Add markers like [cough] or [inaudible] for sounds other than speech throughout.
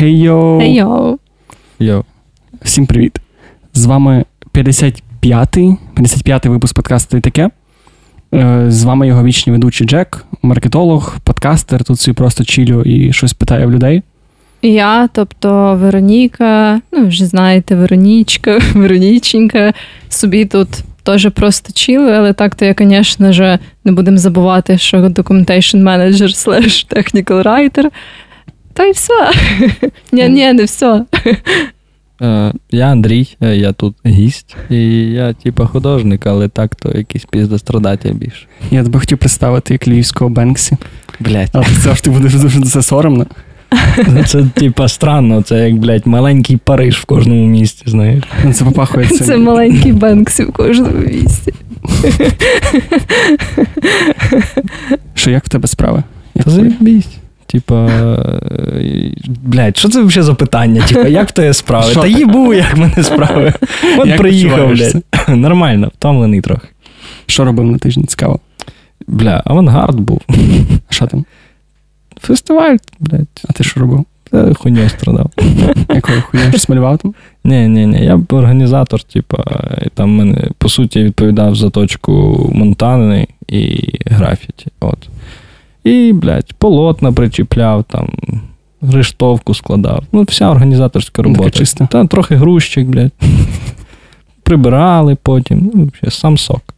Хей-йоу! Хей-йоу! Йо. Всім привіт! З вами 55-й 55-й випуск подкасту і таке. Е, З вами його вічний ведучий Джек, маркетолог, подкастер. Тут собі просто чілю і щось питає в людей. Я, тобто Вероніка, ну вже знаєте, Веронічка, [laughs] Вероніченька, собі тут теж просто чіли, але так то я, звісно ж, не будемо забувати, що documentation manager slash technical writer. Та й все. [laughs] Ні, ні, не все. Е, я Андрій, е, я тут гість, і я, типа, художник, але так то якийсь піздострадатель більше. Я тебе хотів представити як львівського Бенксі. Блять. Але ти завжди будеш дуже це соромно. Це, типа, странно, це як, блядь, маленький Париж в кожному місті, знаєш. Ну, Це попахує цим. Це маленький Бенксі в кожному місці. Що як в тебе справи? Як Та заєбісь. Типа, блядь, що це взагалі за питання? Типа, як в тебе справи? Що Та їбу, як мене справи. От Як приїхав, блядь. Нормально, втомлений трохи. Що робив на тижні? Цікаво. Бля, авангард був. А що там? Фестиваль, блядь. А ти що робив? Та хуйньою страдав. Якою хуйню щось малював там? Ні, ні, ні, я організатор, типа, і там мене, по суті, відповідав за точку Монтани і графіті. От. І, блядь, полотна причіпляв, там, рештовку складав. Ну, вся організаторська робота. чисто. Та трохи грузчик, блядь. [laughs] Прибирали потім. Ну, взагалі, сам сок.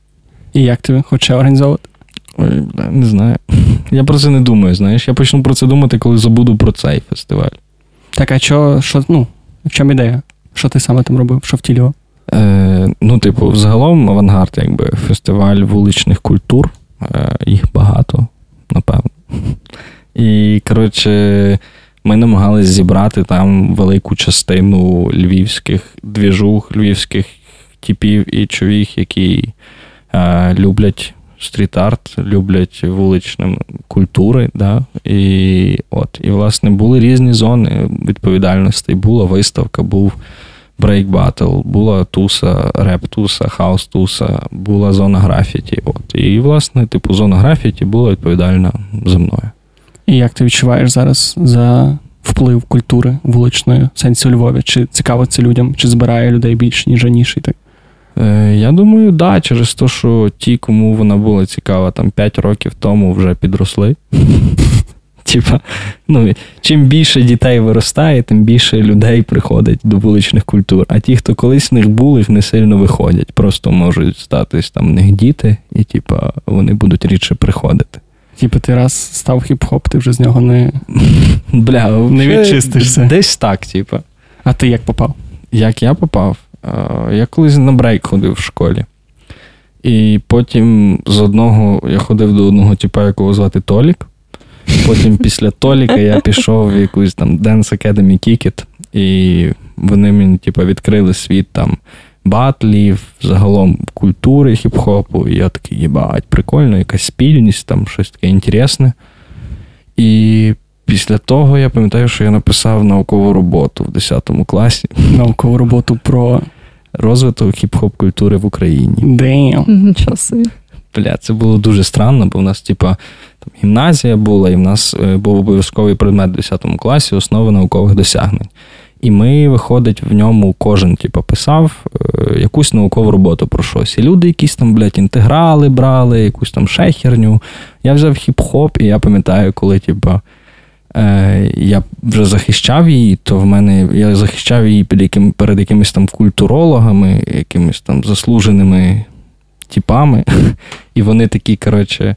І як тобі хоче організовувати? Ой, бля, не знаю. [laughs] Я про це не думаю, знаєш. Я почну про це думати, коли забуду про цей фестиваль. Так, а що, що ну, в чому ідея? Що ти саме там робив? Що втілював? Е, ну, типу, взагалом авангард, якби фестиваль вуличних культур. Е, їх багато, напевно. [laughs] І, коротше, ми намагалися зібрати там велику частину львівських двіжух, львівських типів і човіх, які е, люблять стріт-арт, люблять вуличні культури. Да? І, от, і, власне, були різні зони відповідальності. Була виставка, був брейк батл, була туса, реп-туса, хаус-туса, була зона графіті. От. І, власне, типу, зона графіті була відповідальна за мною. І як ти відчуваєш зараз за вплив культури вуличної в сенсі у Львові? Чи цікаво це людям, чи збирає людей більше, ніж раніше? І так? Е, я думаю, да, через те, що ті, кому вона була цікава там 5 років тому, вже підросли. Типа, ну, чим більше дітей виростає, тим більше людей приходить до вуличних культур. А ті, хто колись в них були, не сильно виходять. Просто можуть статись там в них діти, і типа вони будуть рідше приходити. Типу, ти раз став хіп-хоп, ти вже з нього не. [laughs] Бля, Не відчистишся. Десь так, типа. А ти як попав? Як я попав? Я колись на брейк ходив в школі. І потім з одного я ходив до одного типа, якого звати Толік. Потім після Толіка я пішов в якусь там Dance Academy Kickit, і вони мені типа, відкрили світ там батлів, загалом культури хіп-хопу. І я такий, їбать, прикольно, якась спільність, там щось таке інтересне. І після того я пам'ятаю, що я написав наукову роботу в 10 класі Наукову роботу про розвиток хіп-хоп культури в Україні. Damn. Нічого. Бля, це було дуже странно, бо в нас, типа, там гімназія була, і в нас е, був обов'язковий предмет в 10 класі основи наукових досягнень. І ми, виходить, в ньому кожен, типа, писав е, якусь наукову роботу про щось. І люди якісь там, блядь, інтеграли брали, якусь там ще херню. Я взяв хіп-хоп, і я пам'ятаю, коли, типа, е, я вже захищав її, то в мене я захищав її під яким, перед якимись там культурологами, якимись там заслуженими типами. [laughs] І вони такі, коротше,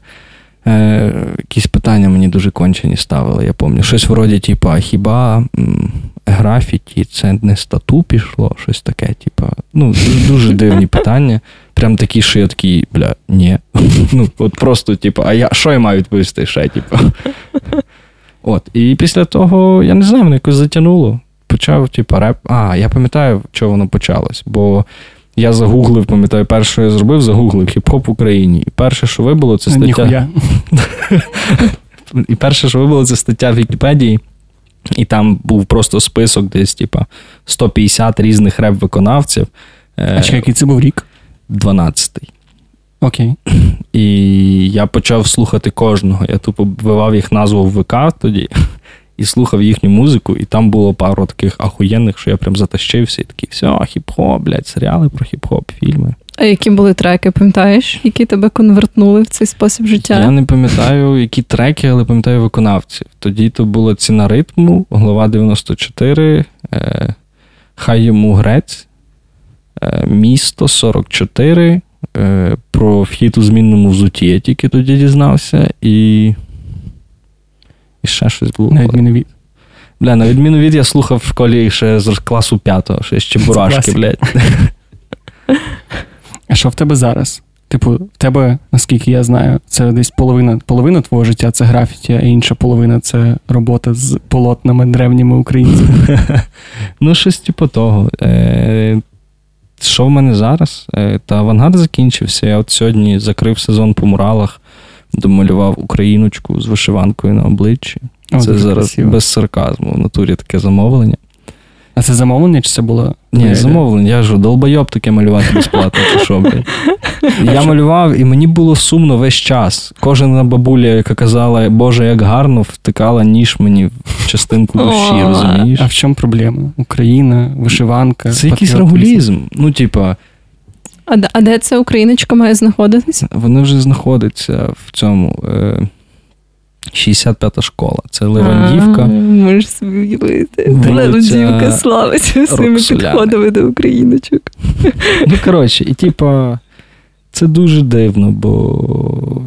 е, якісь питання мені дуже кончені ставили. Я пам'ятаю. Щось вроді, типу, хіба м, графіті це не стату пішло? Щось таке, типу, ну, дуже, дивні питання. Прям такі, що я такий, бля, ні. [laughs] Ну, от просто, типу, а я що я маю відповісти ще, типу. От, і після того, я не знаю, мене якось затягнуло. Почав, типу, реп. А, я пам'ятаю, що воно почалось, бо я загуглив, пам'ятаю, перше, що я зробив, загуглив хіп-хоп в Україні. І перше, що вибило, це стаття. Ніхуя. [laughs] І перше, що вибило, це стаття в Вікіпедії. І там був просто список десь, типа, 150 різних реп-виконавців. Е, А чекай, який це був рік? 12-й. Окей. І я почав слухати кожного. Я тупо вбивав їх назву в ВК тоді. І слухав їхню музику, і там було пару таких ахуєнних, що я прям затащився і такий, все, хіп-хоп, блядь, серіали про хіп-хоп, фільми. А які були треки, пам'ятаєш, які тебе конвертнули в цей спосіб життя? Я не пам'ятаю, які треки, але пам'ятаю виконавців. Тоді то була ціна ритму, глава 94, е, Хай йому грець, е, місто 44. Е, про вхід у змінному взуті я тільки тоді дізнався, і. І ще щось було. На відміну від. Бля, на відміну від я слухав в школі ще з класу п'ятого, ще з Чебурашки, блядь. А що в тебе зараз? Типу, в тебе, наскільки я знаю, це десь половина половина твого життя це графіті, а інша половина це робота з полотнами древніми українцями. [laughs] Ну, щось типу того. Е, Що в мене зараз? Е, Та авангард закінчився. Я от сьогодні закрив сезон по муралах, домалював україночку з вишиванкою на обличчі. О, це зараз красиво. без сарказму. В натурі таке замовлення. А це замовлення чи це було? Ні, замовлення, я ж долбойоб таке малювати безплатно, що, блядь. [laughs] Я малював, і мені було сумно весь час. Кожна бабуля, яка казала, Боже, як гарно, втикала ніж мені в частинку душі, розумієш? А в чому проблема? Україна, вишиванка. Це якийсь регулізм. Ну, типа, А, де- а де ця україночка має знаходитися? вони вже знаходяться в цьому. Е, 65-та школа. Це Левандівка. Можеш собі уявити. Левандівка славиться своїми підходами до україночок. Ну, коротше, і типа, це дуже дивно, бо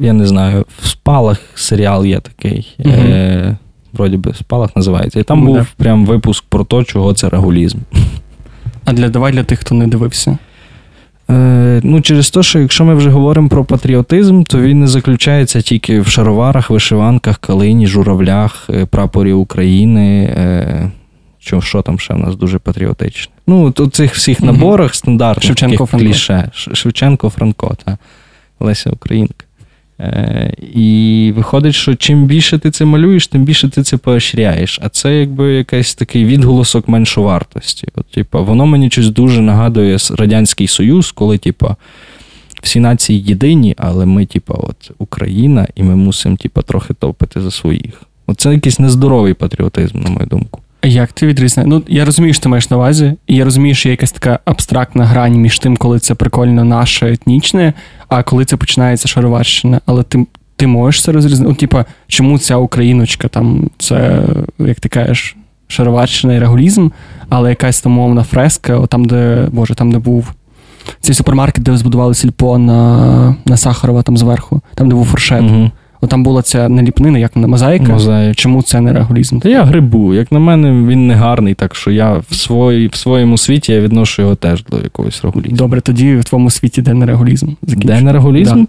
я не знаю, в спалах серіал є такий. Е, вроді би, спалах називається. І там Ну, був да. прям випуск про те, чого це регулізм. А для давай для тих, хто не дивився. Е, ну, через те, що якщо ми вже говоримо про патріотизм, то він не заключається тільки в шароварах, вишиванках, калині, журавлях, е, прапорі України. Е, що, що там ще в нас дуже патріотичне? Ну, у цих всіх наборах стандартних Шевченко, таких кліше. Шевченко, Франко, та Леся Українка. Е, і виходить, що чим більше ти це малюєш, тим більше ти це поощряєш. А це якби якийсь такий відголосок меншовартості. От, типа, воно мені щось дуже нагадує Радянський Союз, коли, типа, всі нації єдині, але ми, типа, от Україна, і ми мусимо, типа, трохи топити за своїх. Оце якийсь нездоровий патріотизм, на мою думку. Як ти відрізняєш? Ну, я розумію, що ти маєш на увазі, і я розумію, що є якась така абстрактна грань між тим, коли це прикольно наше етнічне, а коли це починається шароварщина. Але ти, ти можеш це розрізнити? Ну, типа, чому ця україночка там, це, як ти кажеш, шароварщина і регулізм, але якась там мовна фреска, там, де, боже, там, де був цей супермаркет, де збудували сільпо на, на Сахарова там зверху, там, де був фуршет. Угу. О, там була ця наліпнина, як вона, мозаїка. Мозаїк. Чому це не регулізм? Та я грибу. Як на мене, він не гарний, так що я в, свої, в своєму світі я відношу його теж до якогось регулізму. Добре, тоді в твоєму світі де не регулізм. Де не регулізм?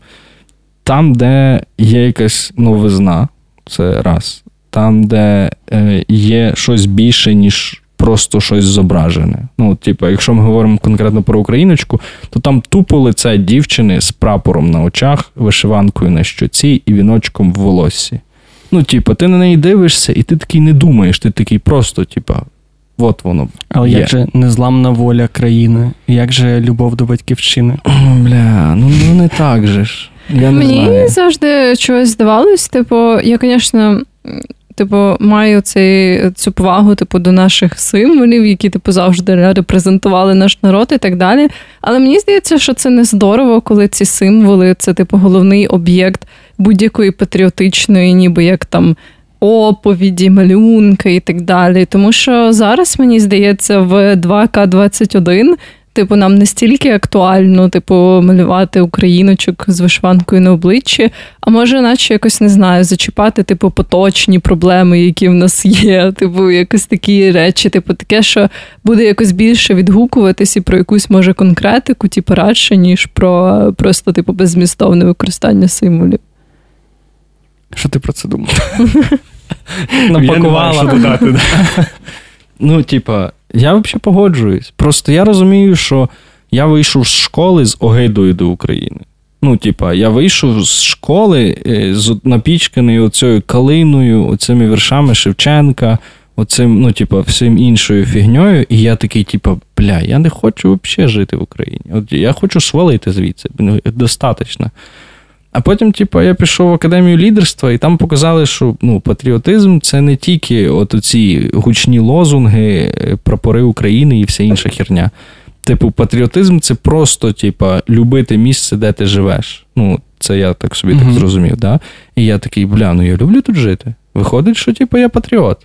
Там, де є якась новизна, це раз. Там, де е, є щось більше, ніж просто щось зображене. Ну, типу, якщо ми говоримо конкретно про україночку, то там тупо лице дівчини з прапором на очах, вишиванкою на щоці і віночком в волоссі. Ну, типу, ти на неї дивишся, і ти такий не думаєш, ти такий просто, типу, от воно. Але є. як же незламна воля країни, як же любов до батьківщини? Бля, ну, ну не так же ж. Я не Мені знаю. завжди чогось здавалось. Типу, я, звісно, типу, маю цей, цю повагу типу, до наших символів, які типу, завжди репрезентували наш народ і так далі. Але мені здається, що це не здорово, коли ці символи це типу головний об'єкт будь-якої патріотичної, ніби як там. Оповіді, малюнки і так далі. Тому що зараз, мені здається, в 2К21 Типу, нам не стільки актуально, типу, малювати україночок з вишиванкою на обличчі, а може, наче якось не знаю, зачіпати, типу, поточні проблеми, які в нас є. [laughs] Типу, якось такі речі, типу, таке, що буде якось більше відгукуватись і про якусь може конкретику, типу, радше, ніж про просто типу беззмістовне використання символів. Що ти про це думав? [laughs] Напакувала. додати. [laughs] Ну, типа, я взагалі погоджуюсь. Просто я розумію, що я вийшов з школи з огидою до України. Ну, типа, я вийшов з школи е, з напічканий оцею калиною, оцими віршами Шевченка, оцим, ну, типа, всім іншою фігньою, і я такий, типа, бля, я не хочу взагалі жити в Україні. От я хочу свалити звідси, достатньо. А потім, типу, я пішов в академію лідерства, і там показали, що ну, патріотизм це не тільки от ці гучні лозунги, е, прапори України і вся інша херня. Типу, патріотизм це просто, типу, любити місце, де ти живеш. Ну, це я так собі так зрозумів, да? І я такий, бля, ну я люблю тут жити. Виходить, що типу, я патріот.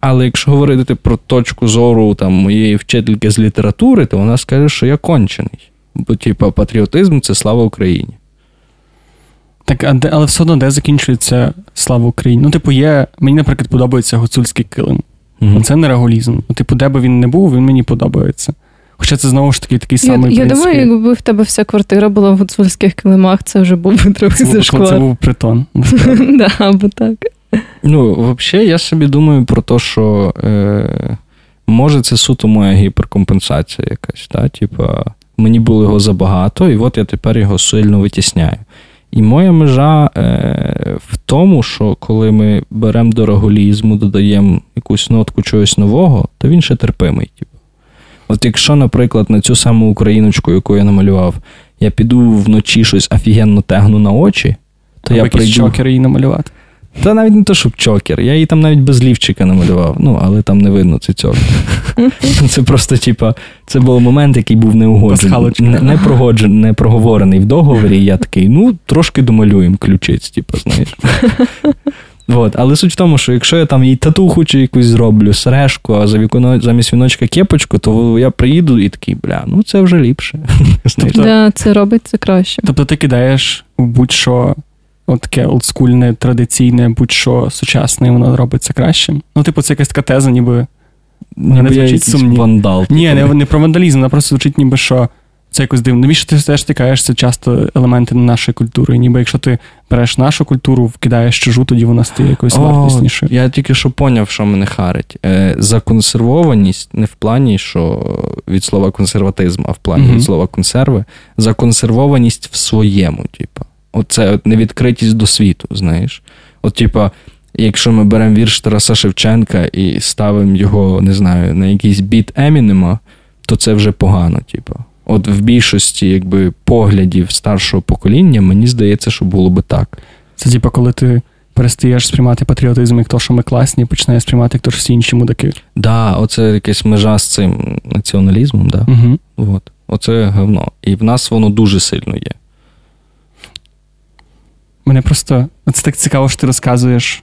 Але якщо говорити про точку зору там, моєї вчительки з літератури, то вона скаже, що я кончений. Бо, типу, патріотизм це слава Україні. Так, а де, але все одно де закінчується слава Україні? Ну, типу, є. Мені, наприклад, подобається гуцульський килим. Мгм. Це не реголізм. Ну, типу, де би він не був, він мені подобається. Хоча це знову ж таки такий Я, самий я принцип, думаю, якби в тебе вся квартира була в гуцульських килимах, це вже був би трохи це, був, це був притон. [laughs] Да, або так. Ну, взагалі, я собі думаю про те, що е, може це суто моя гіперкомпенсація якась. Та? Типа, мені було його забагато, і от я тепер його сильно витісняю. І моя межа е, в тому, що коли ми беремо до реголізму, додаємо якусь нотку чогось нового, то він ще терпимий. Типу. От якщо, наприклад, на цю саму україночку, яку я намалював, я піду вночі щось офігенно тегну на очі, то Або я прийду. чокер її намалювати. Та навіть не то, щоб чокер. Я її там навіть без лівчика намалював. Ну, але там не видно цей цьокер. Це просто, типа, це був момент, який був неугоджений. Не, не, прогоджений, не проговорений в договорі. Я такий, ну, трошки домалюємо ключиць, типу, знаєш. От, але суть в тому, що якщо я там їй татуху чи якусь зроблю, сережку, а за віконо, замість віночка кепочку, то я приїду і такий, бля, ну це вже ліпше. Тобто- Да, це робить це краще. Тобто ти кидаєш будь-що от таке олдскульне, традиційне, будь-що сучасне, і воно робиться кращим. Ну, типу, це якась така теза, ніби. Ніби не звучить сумні. вандал. Ні, типу. не, не про вандалізм, вона просто звучить ніби що. Це якось дивно. Навіщо ти теж стикаєш це часто елементи нашої культури? Ніби якщо ти береш нашу культуру, вкидаєш чужу, тоді вона стає якоюсь вартіснішою. Я тільки що поняв, що мене харить. Е, законсервованість не в плані, що від слова консерватизм, а в плані Мгм. від слова консерви. Законсервованість в своєму, типу. Оце от невідкритість до світу, знаєш. От, типа, якщо ми беремо вірш Тараса Шевченка і ставимо його, не знаю, на якийсь біт Емінема, то це вже погано, типу. От в більшості якби, поглядів старшого покоління, мені здається, що було би так. Це типу, коли ти перестаєш сприймати патріотизм як то, що ми класні, починаєш сприймати як то, що всі інші мудаки. Да, оце якась межа з цим націоналізмом, да. Угу. От. Оце говно. І в нас воно дуже сильно є. Мене просто це так цікаво, що ти розказуєш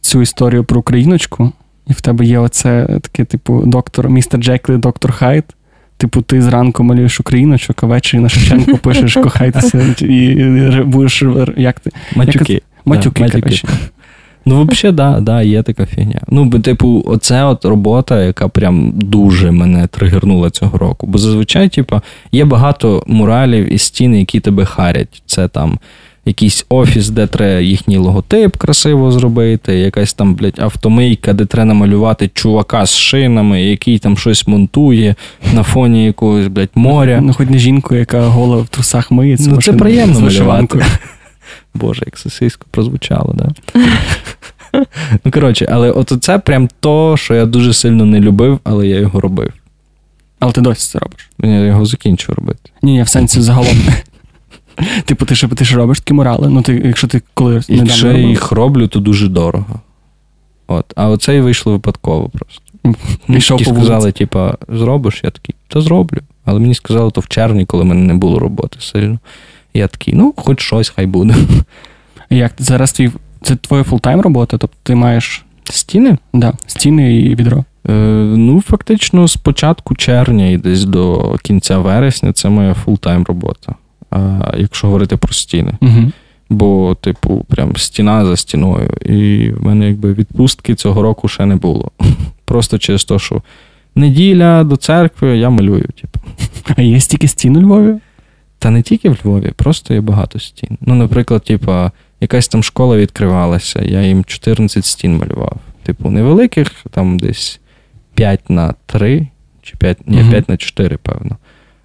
цю історію про україночку, і в тебе є оце таке, типу, доктор, містер Джеклі, доктор Хайт. Типу, ти зранку малюєш україночок, а ввечері на Шевченко пишеш кохайтеся і, будеш як ти? Матюки. Матюки, матюки. Ну, взагалі, да, да, є така фігня. Ну, типу, оце от робота, яка прям дуже мене тригернула цього року. Бо зазвичай, типу, є багато муралів і стін, які тебе харять. Це там якийсь офіс, де треба їхній логотип красиво зробити, якась там, блядь, автомийка, де треба намалювати чувака з шинами, який там щось монтує на фоні якогось, блядь, моря. Ну, хоч не жінку, яка гола в трусах миється. Ну, це приємно малювати. [laughs] Боже, як сесійсько прозвучало, да? [laughs] ну, коротше, але от це прям то, що я дуже сильно не любив, але я його робив. Але ти досі це робиш. Я його закінчив робити. Ні, ні, в сенсі загалом. [laughs] Типу, ти ж ти ж робиш такі мурали. Ну, ти, якщо ти коли Якщо я їх роблю, то дуже дорого. От. А оце і вийшло випадково просто. Мені Пішов по сказали, типа, зробиш? Я такий, та зроблю. Але мені сказали то в червні, коли в мене не було роботи сильно. Я такий, ну, хоч щось, хай буде. [laughs] Як зараз твій це твоя full-time робота? Тобто ти маєш Стіни? да, стіни і відро. Е, ну, фактично, з початку червня і десь до кінця вересня це моя full-time робота. А якщо говорити про стіни. Угу. Бо, типу, прям стіна за стіною. І в мене якби відпустки цього року ще не було. [laughs] Просто через те, що неділя до церкви я малюю. Типу. А є стільки стін у Львові? Та не тільки в Львові, просто є багато стін. Ну, наприклад, типа, якась там школа відкривалася, я їм 14 стін малював. Типу, невеликих, там десь 5 на 3, чи 5, ні, Мгм. 5 на 4, певно.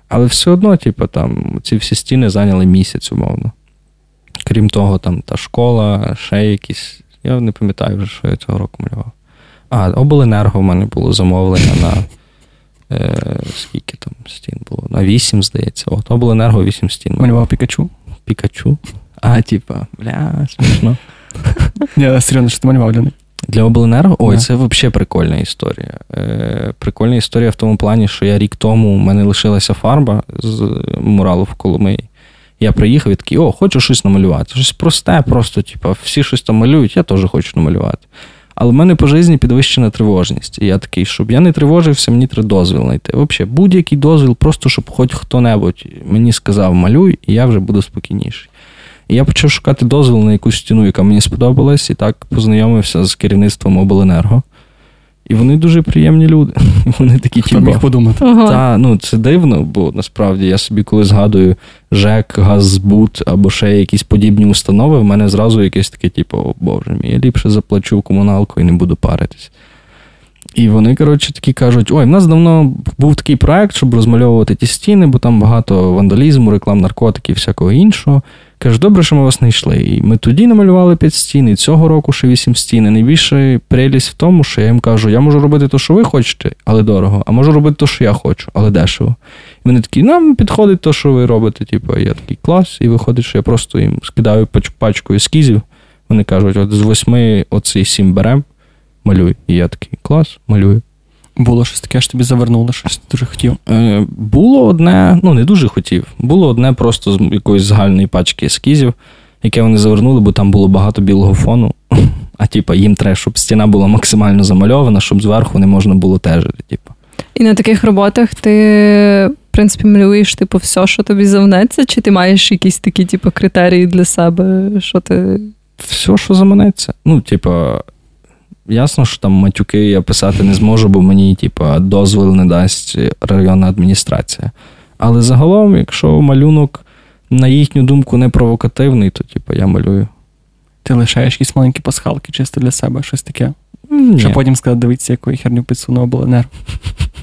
Але все одно, типу, там ці всі стіни зайняли місяць, умовно. Крім того, там та школа, ще якісь. Я не пам'ятаю вже, що я цього року малював. А, обленерго в мене було замовлення на. Е, скільки там стін було? На 8, здається. От, обленерго 8 стін. малював. Пікачу. Пікачу. А, типа, бля, смішно. [laughs] Ні, серйозно, що ти малював для них? Для обленерго? Ой, Да. це взагалі прикольна історія. Е, прикольна історія в тому плані, що я рік тому у мене лишилася фарба з муралу в Коломиї. Я приїхав і такий, о, хочу щось намалювати. Щось просте, просто, типу, всі щось там малюють, я теж хочу намалювати. Але в мене по житті підвищена тривожність. І я такий, щоб я не тривожився, мені треба дозвіл знайти. Взагалі, будь-який дозвіл, просто щоб хоч хто-небудь мені сказав, малюй, і я вже буду спокійніший. І я почав шукати дозвіл на якусь стіну, яка мені сподобалась, і так познайомився з керівництвом обленерго. І вони дуже приємні люди. [laughs] Вони такі, Хто типу, міг подумати? Ого. та, ну, це дивно, бо насправді я собі коли згадую ЖЕК, Газбут або ще якісь подібні установи, в мене зразу якесь таке, типу, о боже мій, я ліпше заплачу комуналку і не буду паритись. І вони, коротше, такі кажуть: ой, в нас давно був такий проект, щоб розмальовувати ті стіни, бо там багато вандалізму, реклам наркотиків, всякого іншого. Кажуть, добре, що ми вас знайшли. І ми тоді намалювали 5 стін, і цього року ще 8 стін. І найбільше прелість в тому, що я їм кажу, я можу робити те, що ви хочете, але дорого, а можу робити те, що я хочу, але дешево. І вони такі, нам підходить те, що ви робите. Типу, я такий клас, і виходить, що я просто їм скидаю пачку ескізів. Вони кажуть, от з восьми оцей сім берем, малюй. І я такий клас, малюю. Було щось таке, що тобі завернуло, щось дуже хотів. Е, було одне, ну не дуже хотів. Було одне просто з якоїсь загальної пачки ескізів, яке вони завернули, бо там було багато білого фону. [laughs] А типа їм треба, щоб стіна була максимально замальована, щоб зверху не можна було тежити. Типу. І на таких роботах ти, в принципі, малюєш типу, все, що тобі завнеться, чи ти маєш якісь такі типу, критерії для себе, що ти. Все, що заманеться. Ну, типа, ясно, що там матюки я писати не зможу, бо мені, типа, дозвіл не дасть районна адміністрація. Але загалом, якщо малюнок, на їхню думку, не провокативний, то типа я малюю. Ти лишаєш якісь маленькі пасхалки чисто для себе, щось таке. Ні. Щоб потім сказати, дивіться, якою херню підсунув обленерго.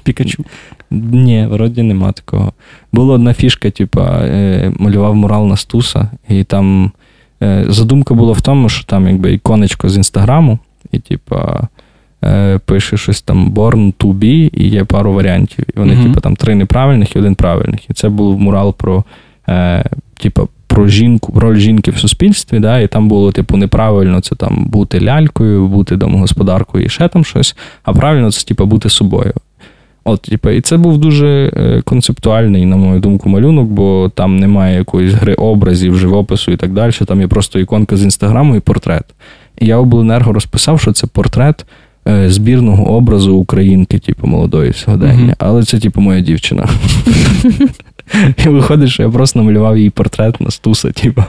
Пікачу. Ні, вроді нема такого. Була одна фішка, типа, е, малював мурал на Стуса, і там е, задумка була в тому, що там якби іконечко з інстаграму, і типа. е, Пише щось там Born to be, і є пару варіантів. І вони, Мгм. типу, там три неправильних і один правильних. І це був мурал про, е, типу, про жінку, роль жінки в суспільстві, да, і там було, типу, неправильно це там бути лялькою, бути домогосподаркою і ще там щось, а правильно це, типу, бути собою. От, типу, і це був дуже е, концептуальний, на мою думку, малюнок, бо там немає якоїсь гри образів, живопису і так далі. Там є просто іконка з інстаграму і портрет. Я обленерго розписав, що це портрет е, збірного образу українки, типу, молодої сьогодення. Мгм. Але це, типу, моя дівчина. [laughs] І виходить, що я просто намалював її портрет на стуса, типу,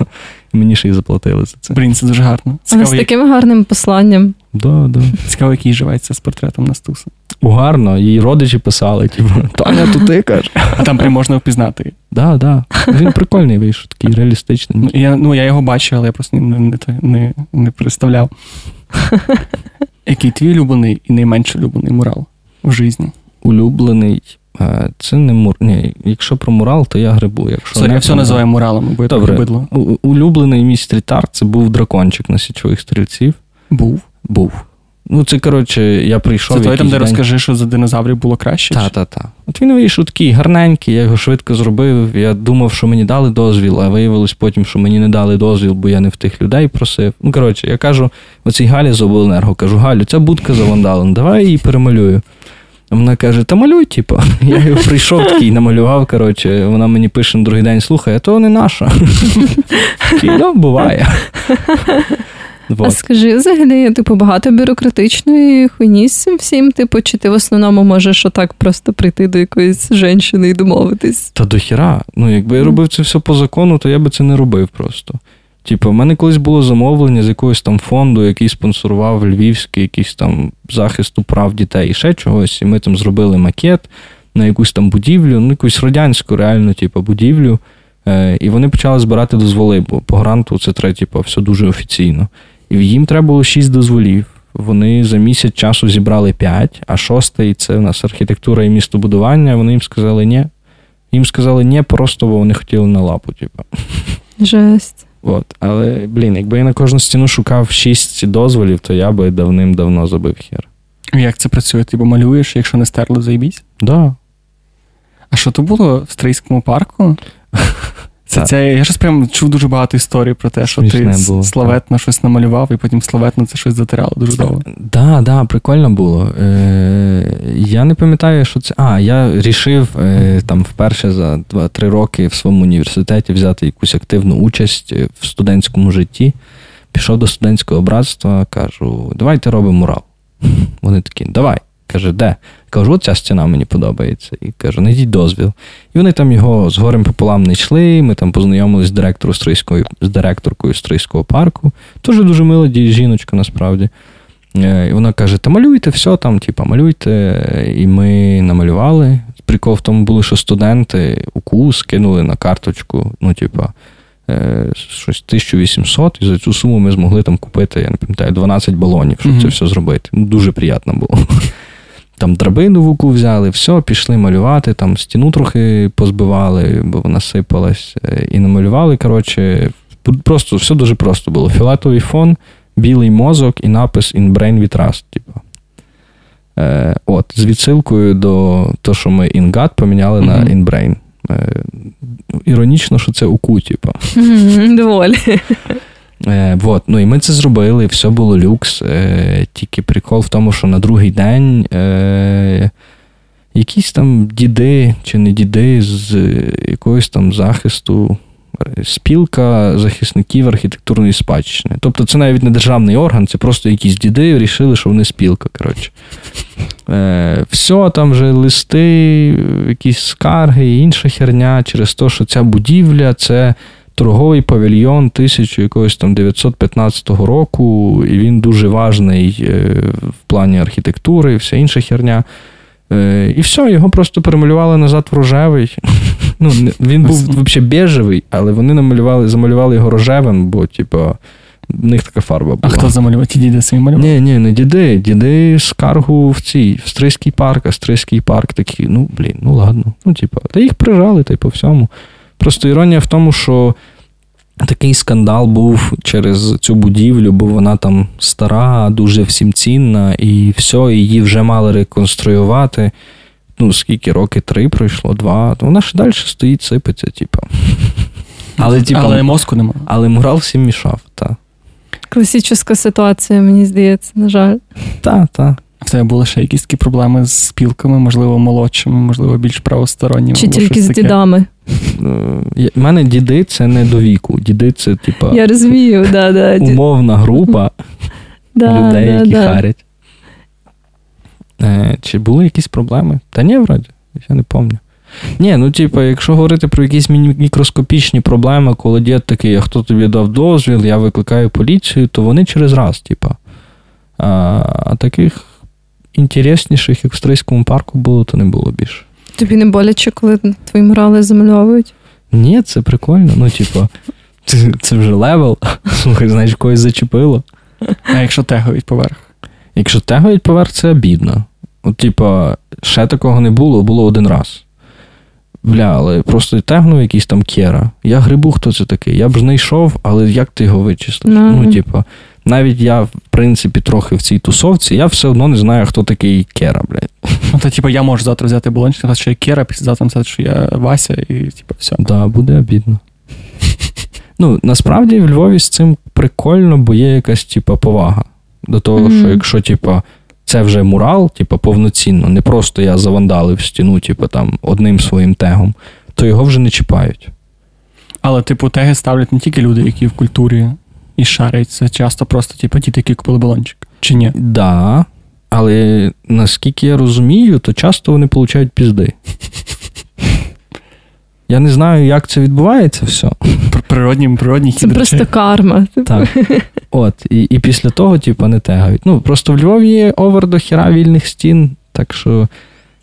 і мені ще й заплатили за це. Блін, це дуже гарно. Але з Цікаво, як- таким гарним посланням. Да, да. цікаво, який живеться з портретом Настуса. Гарно, її родичі писали, типу, Таня, то ти каже. А там прям можна впізнати. Да, да. Він прикольний вийшов, такий реалістичний. Ну, я, ну, я його бачив, але я просто не, не, не, не, не представляв. [laughs] Який твій улюблений і найменш улюблений мурал в житті? Улюблений. Е, Це не мур. Ні, якщо про мурал, то я грибу. Якщо Sorry, не я все про називаю муралами, бо я Добре. бидло. Улюблений мій стріт-арт це був дракончик на січових стрільців. Був. Був. Ну, це коротше, я прийшов. Це той там, де день- розкажи, що за динозаврів було краще? Та, чи? та, та. От він вийшов такий гарненький, я його швидко зробив. Я думав, що мені дали дозвіл, а виявилось потім, що мені не дали дозвіл, бо я не в тих людей просив. Ну, коротше, я кажу, оцій Галі з обленерго, кажу, Галю, ця будка завандалена, давай я її перемалюю. А Вона каже: Та малюй, типу. [laughs] Я прийшов такий, намалював. Коротше, вона мені пише на другий день: слухай, а то не наша. [laughs] Ну, буває. [laughs] А Вот. скажи, взагалі, типу, багато бюрократичної хуйні з всім, типу, чи ти в основному можеш отак просто прийти до якоїсь жінки і домовитись? Та до хіра. Ну, якби я робив це все по закону, то я би це не робив просто. Типу, в мене колись було замовлення з якогось там фонду, який спонсорував львівський якийсь там захисту прав дітей і ще чогось. І ми там зробили макет на якусь там будівлю, ну якусь радянську реально, типу, будівлю. Е, і вони почали збирати дозволи, бо по гранту це треба, типу, все дуже офіційно. І їм треба було шість дозволів. Вони за місяць часу зібрали п'ять, а шостий це у нас архітектура і містобудування. Вони їм сказали ні. Їм сказали ні, просто бо вони хотіли на лапу, типу. Жесть. От. Але, блін, якби я на кожну стіну шукав шість дозволів, то я би давним-давно забив хер. Як це працює? Ти малюєш, якщо не стерли, заїбісь? Да. А що то було в Стрийському парку? [laughs] Це, це, я щось прям чув дуже багато історій про те, що Смішне ти було, славетно щось намалював, і потім славетно це щось затирало дуже довго. Да, да, прикольно було. Е, я не пам'ятаю, що це. А, я рішив е, там вперше за 2-3 роки в своєму університеті взяти якусь активну участь в студентському житті. Пішов до студентського братства, кажу, давайте робимо мурал. [laughs] Вони такі, давай. Каже, де? Кажу, ця стіна мені подобається. І кажу, знайдіть дозвіл. І вони там його з горем пополам не йшли. Ми там познайомились з директором Стрийської, з директоркою Стрийського парку. Дуже дуже мила жіночка, насправді. Е, І вона каже: Та малюйте все там, типа, малюйте. І ми намалювали. Прикол в тому було, що студенти укус кинули на карточку, ну, типа, е, щось 1800, і за цю суму ми змогли там купити, я не пам'ятаю, 12 балонів, щоб Мгм. це все зробити. Ну, Дуже приємно було. Там драбину в уку взяли, все, пішли малювати, там стіну трохи позбивали, бо вона сипалась, е, і намалювали. Коротше, просто все дуже просто було. Фіолетовий фон, білий мозок і напис In Brain We Trust, типу. Е, от, з відсилкою до того, що ми In God поміняли на Мгм. In Brain. Е, іронічно, що це УКУ, типу. Мгм, Доволі. Е, вот, ну і ми це зробили, все було люкс. Е, тільки прикол в тому, що на другий день е, якісь там діди чи не діди з якогось там захисту, е, спілка захисників архітектурної спадщини. Тобто це навіть не державний орган, це просто якісь діди вирішили, що вони спілка. коротше. Е, все, там вже листи, якісь скарги інша херня через те, що ця будівля це торговий павільйон 1000 якогось там 915 року, і він дуже важний е, в плані архітектури і вся інша херня. Е, І все, його просто перемалювали назад в рожевий. [laughs] Ну, він був взагалі бежевий, але вони намалювали, замалювали його рожевим, бо, типу, в них така фарба була. А хто замалював? Ті діди самі малювали? Ні, ні, не діди. Діди скаргу в цій, в Стрийський парк, а Стрийський парк такий, ну, блін, ну ладно. Ну, типа, та їх прижали, та й по всьому. Просто іронія в тому, що такий скандал був через цю будівлю, бо вона там стара, дуже всім цінна, і все, її вже мали реконструювати. Ну, скільки роки три пройшло, два, то вона ще далі стоїть, сипеться, типа. [laughs] Але, типа, Але мозку нема. але мурал всім мішав, та. Класична ситуація, мені здається, на жаль. Та, та. В тебе були ще якісь такі проблеми з спілками, можливо, молодшими, можливо, більш правосторонніми. Чи тільки з таке? дідами. У мене діди це не до віку. Діди це, типа, Я розумію, да, да. умовна група [laughs] да, людей, да, які да. харять. Е, чи були якісь проблеми? Та ні, вроде, я не пам'ятаю. Ні, ну типа, якщо говорити про якісь мікроскопічні проблеми, коли дід такий, а хто тобі дав дозвіл, я викликаю поліцію, то вони через раз, типа. А, а таких інтересніших, як в Стрийському парку було, то не було більше. Тобі не боляче, коли твої мурали замальовують? Ні, це прикольно. Ну, типа, [laughs] це, це вже левел. [laughs] Слухай, знаєш, когось зачепило. А якщо тегають поверх? Якщо тегають поверх, це обідно. От, типа, ще такого не було, було один раз. Бля, але просто тегнув якийсь там кера. Я грибу, хто це такий. Я б знайшов, але як ти його вичислиш? Ну. Ну, типа, навіть я, в принципі, трохи в цій тусовці, я все одно не знаю, хто такий кера, блядь. Ну, то, типу, я можу завтра взяти балончик, сказати, що я Кера, післязавтра написати, що я Вася, і типу, все. Да, буде обідно. Ну, насправді в Львові з цим прикольно, бо є якась, типа, повага до того, Мгм. що якщо, типа, це вже мурал, типа, повноцінно, не просто я завандалив стіну, типа, там, одним своїм тегом, то його вже не чіпають. Але, типу, теги ставлять не тільки люди, які в культурі і шарять, це часто просто, типу, діти, які купили балончик. Чи ні? Да, але наскільки я розумію, то часто вони получають пізди. [laughs] Я не знаю, як це відбувається все. Пр- Природні, природні Це просто карма. Так. От, і, і після того, типу, не тегають. Ну, просто в Львові є овер до хіра вільних стін, так що.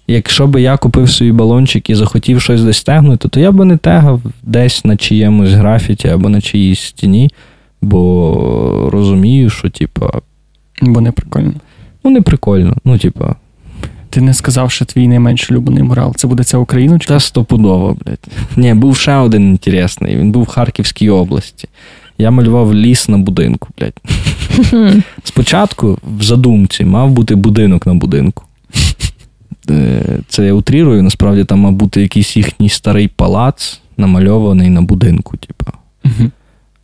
Якщо би я купив собі балончик і захотів щось десь тегнути, то я би не тегав десь на чиємусь графіті або на чиїсь стіні, бо розумію, що, типа, Бо не прикольно. ну не прикольно. Ну, типа, Ти не сказав, що твій найменш улюблений мурал. Це буде ця Україна? Чи та стопудово, блядь. Ні, був ще один інтересний. Він був в Харківській області. Я малював ліс на будинку, блядь. [laughs] Спочатку в задумці мав бути будинок на будинку. Е, Це я утрірую, насправді там мав бути якийсь їхній старий палац, намальований на будинку, типа.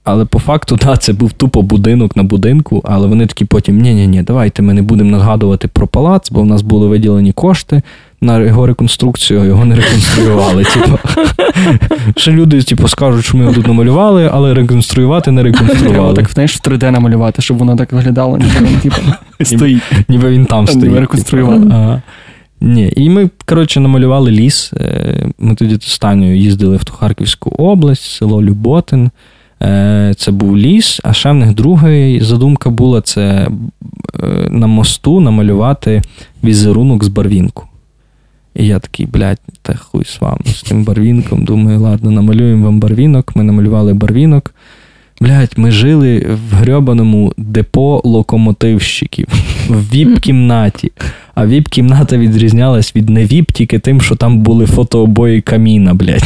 Але по факту, да, це був тупо будинок на будинку, але вони такі потім: ні-ні-ні, давайте ми не будемо нагадувати про палац, бо в нас були виділені кошти на його реконструкцію, а його не реконструювали. [laughs] Типу. Ще люди, типу, скажуть, що ми його тут намалювали, але реконструювати не Треба реконструювали. так, знаєш, в 3D намалювати, щоб воно так виглядало, ніби він, типу, [laughs] стоїть. Ніби він там стоїть. реконструювали. Ага. Ні, і ми, коротше, намалювали ліс. Е, Ми тоді з Танею їздили в ту Харківську область, село Люботин. Е, Це був ліс, а ще в них друга задумка була це е, на мосту намалювати візерунок з барвінку. І я такий, блядь, та хуй з вами, з тим барвінком. Думаю, ладно, намалюємо вам барвінок. Ми намалювали барвінок. Блядь, ми жили в грьобаному депо локомотивщиків в віп-кімнаті. А віп-кімната відрізнялась від не віп тільки тим, що там були фотообої каміна, блядь.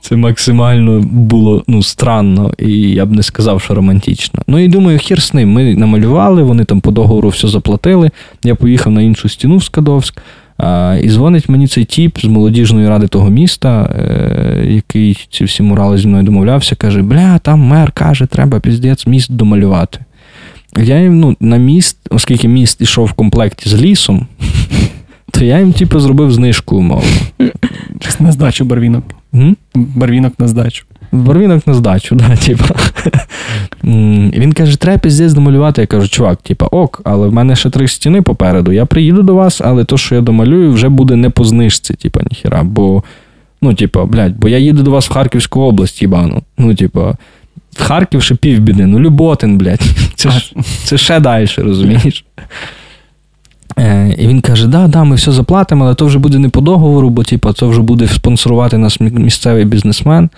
Це максимально було ну, странно, і я б не сказав, що романтично. Ну і думаю, хер з ним. Ми намалювали, вони там по договору все заплатили. Я поїхав на іншу стіну в Скадовськ. А, і дзвонить мені цей тіп з молодіжної ради того міста, е, який ці всі мурали зі мною домовлявся, каже: Бля, там мер каже, треба піздець міст домалювати. Я їм ну, на міст, оскільки міст ішов в комплекті з лісом, [laughs] то я їм, типу, зробив знижку умовно. На здачу барвінок. Барвінок на здачу. Барвінок на здачу, да, [laughs] типа. Він каже, треба піздець домалювати. Я кажу, чувак, типа, ок, але в мене ще три стіни попереду. Я приїду до вас, але то, що я домалюю, вже буде не по знижці, типа, ніхіра. Бо, ну, типа, блядь, бо я їду до вас в Харківську область, їбану. Ну, типа, в Харків ще півбіди, ну Люботин, блядь. [laughs] Це, це ще далі, розумієш? Е, і він каже: да, да, ми все заплатимо, але то вже буде не по договору, бо типу, це вже буде спонсорувати нас місцевий бізнесмен.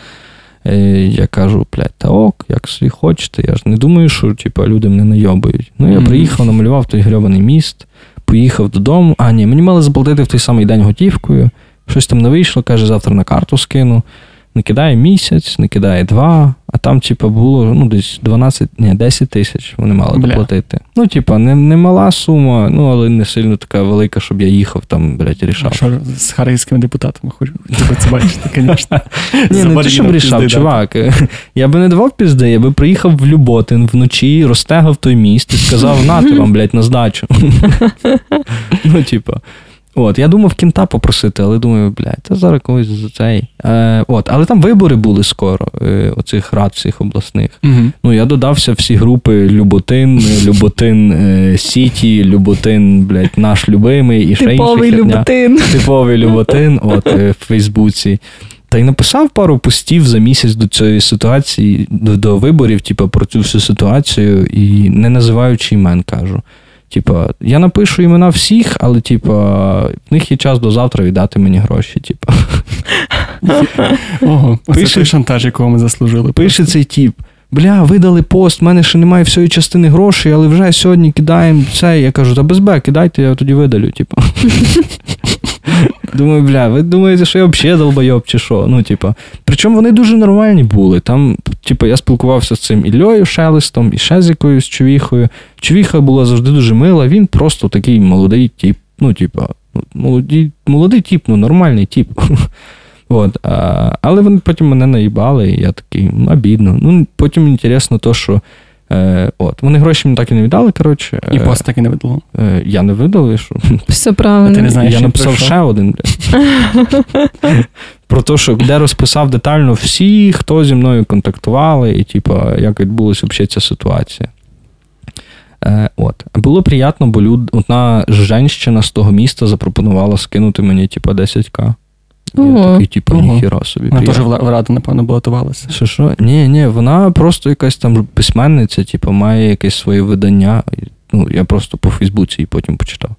Е, я кажу, блядь, та ок, як собі хочете. Я ж не думаю, що типу, люди мене найобують. Ну, я приїхав, намалював той грьобаний міст, поїхав додому. А, ні, мені мали заплатити в той самий день готівкою. Щось там не вийшло, каже, завтра на карту скину. Не кидає місяць, не кидає два, а там, типа, було ну, десь 12, ні, 10 тисяч вони мали Бля. доплатити. Ну, типа, не, не мала сума, ну, але не сильно така велика, щоб я їхав там, блядь, рішав. Що з харківськими депутатами хочу це бачити, звісно. [laughs] Ні, не те, щоб рішав, чувак. [laughs] Я би не давав пізди, я би приїхав в Люботин вночі, розтегав той міст і сказав, нати вам, блядь, на здачу. [laughs] Ну, типа. От, я думав кінта попросити, але думаю, блядь, та зараз когось за цей. Е, от, але там вибори були скоро, е, оцих рад всіх обласних. Угу. Ну, я додався всі групи Люботин, е, [laughs] Люботин е, Сіті, Люботин, блядь, наш любимий і ще типовий люботин. Типовий Люботин, от е, в Фейсбуці. Та й написав пару постів за місяць до цієї ситуації, до, до виборів, типу, про цю всю ситуацію, і не називаючи імен, кажу. Типа, я напишу імена всіх, але типа, в них є час до завтра віддати мені гроші. Типа. Ого, [laughs] це Пише- той шантаж, якого ми заслужили. Пише цей тіп. Бля, видали пост, в мене ще немає всієї частини грошей, але вже сьогодні кидаємо це. Я кажу, та без бе, кидайте, я тоді видалю. Типу. [laughs] Думаю, бля, ви думаєте, що я взагалі долбойоб чи що? Ну, типу. Причому вони дуже нормальні були. Там, типу, я спілкувався з цим Іллею Шелестом і ще з якоюсь човіхою. Човіха була завжди дуже мила, він просто такий молодий тіп. Ну, типу, молодий, молодий тіп, ну нормальний тіп. [laughs] От, а, але вони потім мене наїбали, і я такий, ну, обідно. Ну, потім інтересно то, що е, от, вони гроші мені так і не віддали, коротше. І Е, пост так і не видало. е, я не видав, і що [laughs] Все А ти не знаєш, я написав ще один. [laughs] Про те, що де розписав детально всі, хто зі мною контактували, і типа, як відбулася взагалі ця ситуація. Е, от. Було приємно, бо люд, одна женщина з того міста запропонувала скинути мені, типа, 10к. Я такий, типу, ніхіра собі. Вона теж в в раду, напевно, балотувалася. Що що? Ні, ні, вона просто якась там письменниця, типу, має якесь своє видання. Ну, я просто по Фейсбуці її потім почитав.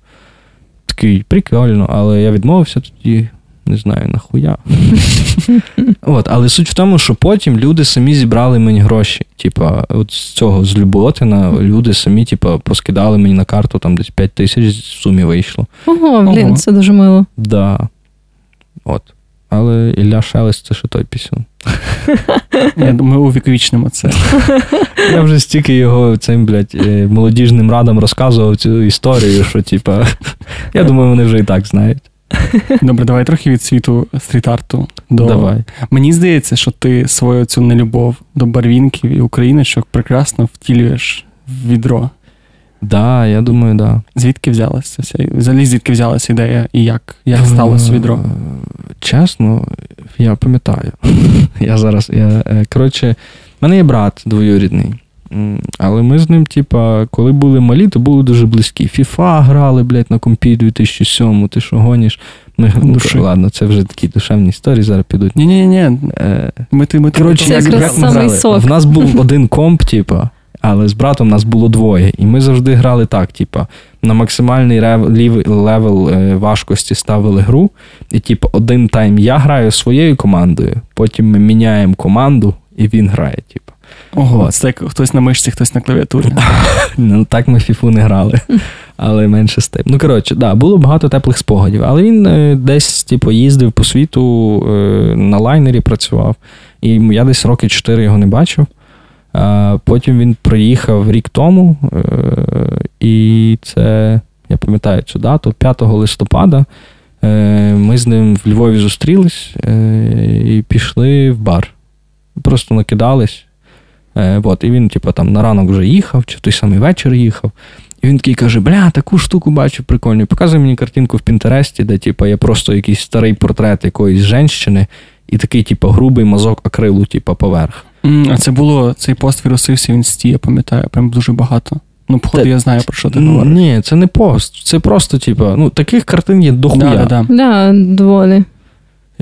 Такий прикольно, але я відмовився тоді, не знаю, нахуя. [laughs] От, але суть в тому, що потім люди самі зібрали мені гроші. Типа, от з цього з Люботина люди самі, типа, поскидали мені на карту, там десь 5 тисяч в сумі вийшло. Ого, блін, Ого. це дуже мило. Да. От. Але Ілля Шелест це ще той пісюн. [laughs] Я думаю, увіковічнимо це. [laughs] Я вже стільки його цим, блядь, е, молодіжним радам розказував цю історію, що, типа, [laughs] я думаю, вони вже і так знають. Добре, давай трохи від світу стріт-арту до. Давай. Мені здається, що ти свою цю нелюбов до барвінків і україночок прекрасно втілюєш в відро. Да, я думаю, да. Звідки взялася ця взагалі звідки взялася ідея і як, як сталося відро? Е, Чесно, я пам'ятаю. [laughs] Я зараз. Я, е, коротше, в мене є брат двоюрідний. Але ми з ним, типа, коли були малі, то були дуже близькі. FIFA грали, блядь, на компі 2007, ти що гоніш? Ми, ну, Душі. ладно, це вже такі душевні історії, зараз підуть. Ні, ні, ні. Е, Ми ти ми Коротше, як як ми грали? В нас був один комп, типа, але з братом нас було двоє. І ми завжди грали так, типа, на максимальний рев- лів- level е, важкості ставили гру. І, типу, один тайм я граю своєю командою, потім ми міняємо команду, і він грає, типу. Ого, це як хтось на мишці, хтось на клавіатурі. [laughs] Ну, так ми фіфу не грали, [laughs] але менше з тим. Ну, коротше, да, було багато теплих спогадів. Але він е, десь, типу, їздив по світу, е, на лайнері працював. І я десь роки 4 його не бачив. Потім він приїхав рік тому, е, і це, я пам'ятаю цю дату, 5 листопада. е, Ми з ним в Львові зустрілись е, і пішли в бар. Просто накидались. От, і він, типу, там на ранок вже їхав, чи в той самий вечір їхав. І він такий каже: Бля, таку штуку бачу прикольну. Показує мені картинку в Пінтересті, де, типу, є просто якийсь старий портрет якоїсь жінщини, і такий, типу, грубий мазок акрилу, типу, поверх. А це було, цей пост вірусився в інсті, я пам'ятаю, прям дуже багато. Ну, походу, Та- я знаю, про що ти Н- говориш. Ні, це не пост. Це просто, типу, ну, таких картин є дохуя. Да, да, да. Да, доволі.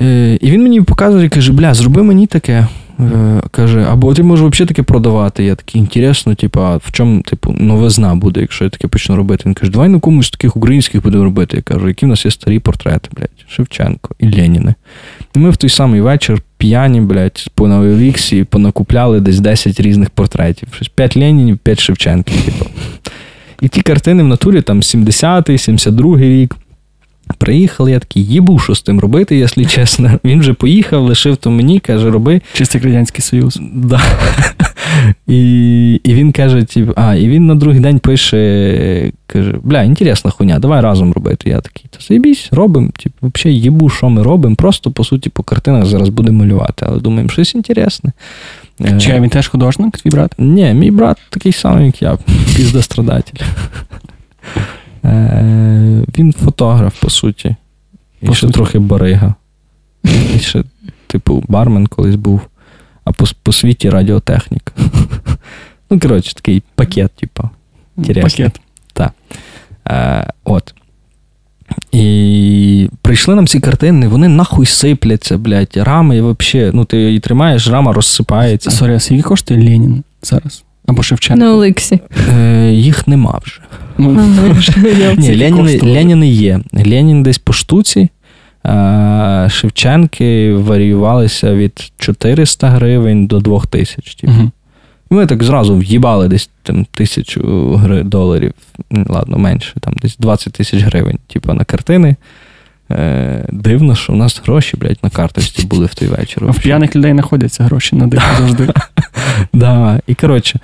Е, і він мені показує, каже: бля, зроби мені таке. Е, каже, або ти можеш взагалі таке продавати. Я такий інтересно, типу, а в чому типу, новизна буде, якщо я таке почну робити. Він каже, давай на комусь таких українських будемо робити. Я кажу, які в нас є старі портрети, блядь, Шевченко і Леніни. І ми в той самий вечір п'яні, блядь, по Нововіксі понакупляли десь 10 різних портретів. Щось 5 Ленінів, 5 Шевченків, типу. І ті картини в натурі там 70-й, 72-й рік. Приїхали, я такий, їбу, що з тим робити, якщо чесно. Він вже поїхав, лишив то мені, каже, роби. Чистий Радянський Союз. Да. І, і він каже: тип, а, і він на другий день пише: каже: Бля, інтересна хуйня, давай разом робити. Я такий, та заєбісь, робимо. Типу, взагалі їбу, що ми робимо. Просто по суті по картинах зараз будемо малювати. Але думаємо, щось інтересне. Е, Чи він теж художник, твій брат? ні, мій брат такий самий, як я, [laughs] піздострадатель. Е, Він фотограф, по суті. І ще трохи барига. І ще, типу, бармен колись був, а по, по світі радіотехнік. [laughs] Ну, коротше, такий пакет, типу. Пакет. Е, от. І прийшли нам ці картини, вони нахуй сипляться, блядь, рами взагалі. Ну, ти її тримаєш, рама розсипається. Сорі, а скільки коштує Ленін зараз? Або Шевченко? На OLX. Е, їх нема вже. Ну, Ні, Скільки Леніни. Леніни є. Ленін десь по штуці. А, Шевченки варіювалися від 400 гривень до 2000. Типу. Мгм. Ми так зразу в'їбали десь там тисячу доларів, ладно, менше, там десь 20 тисяч гривень, типу, на картини. Е, дивно, що у нас гроші, блядь, на карточці були в той вечір. А в п'яних людей знаходяться гроші на диво [laughs] завжди. Да, і коротше.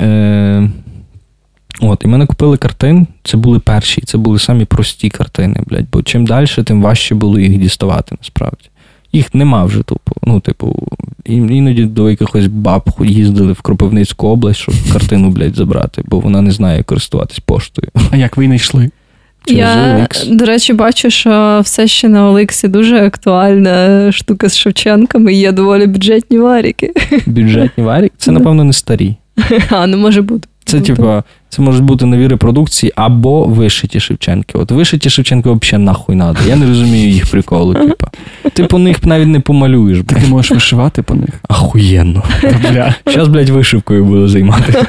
Е, от, і ми накупили картин. Це були перші, це були самі прості картини, блядь, бо чим далі, тим важче було їх діставати, насправді. Їх нема вже тупо. Ну, типу, іноді до якихось баб їздили в Кропивницьку область, щоб картину, блядь, забрати, бо вона не знає користуватись поштою. А як ви не йшли? Через Я, до речі, бачу, що все ще на Олексі дуже актуальна штука з Шевченками, є доволі бюджетні варіки. Бюджетні варік, це, напевно, не старі. [laughs] А, не може бути. Це, типа, це можуть бути нові репродукції або вишиті Шевченки. От вишиті Шевченки взагалі нахуй надо. Я не розумію їх приколу. Типа. Ти по них навіть не помалюєш. Ти не можеш вишивати по них. Ахуєнно. Бля. Зараз, блядь, вишивкою буду займатися.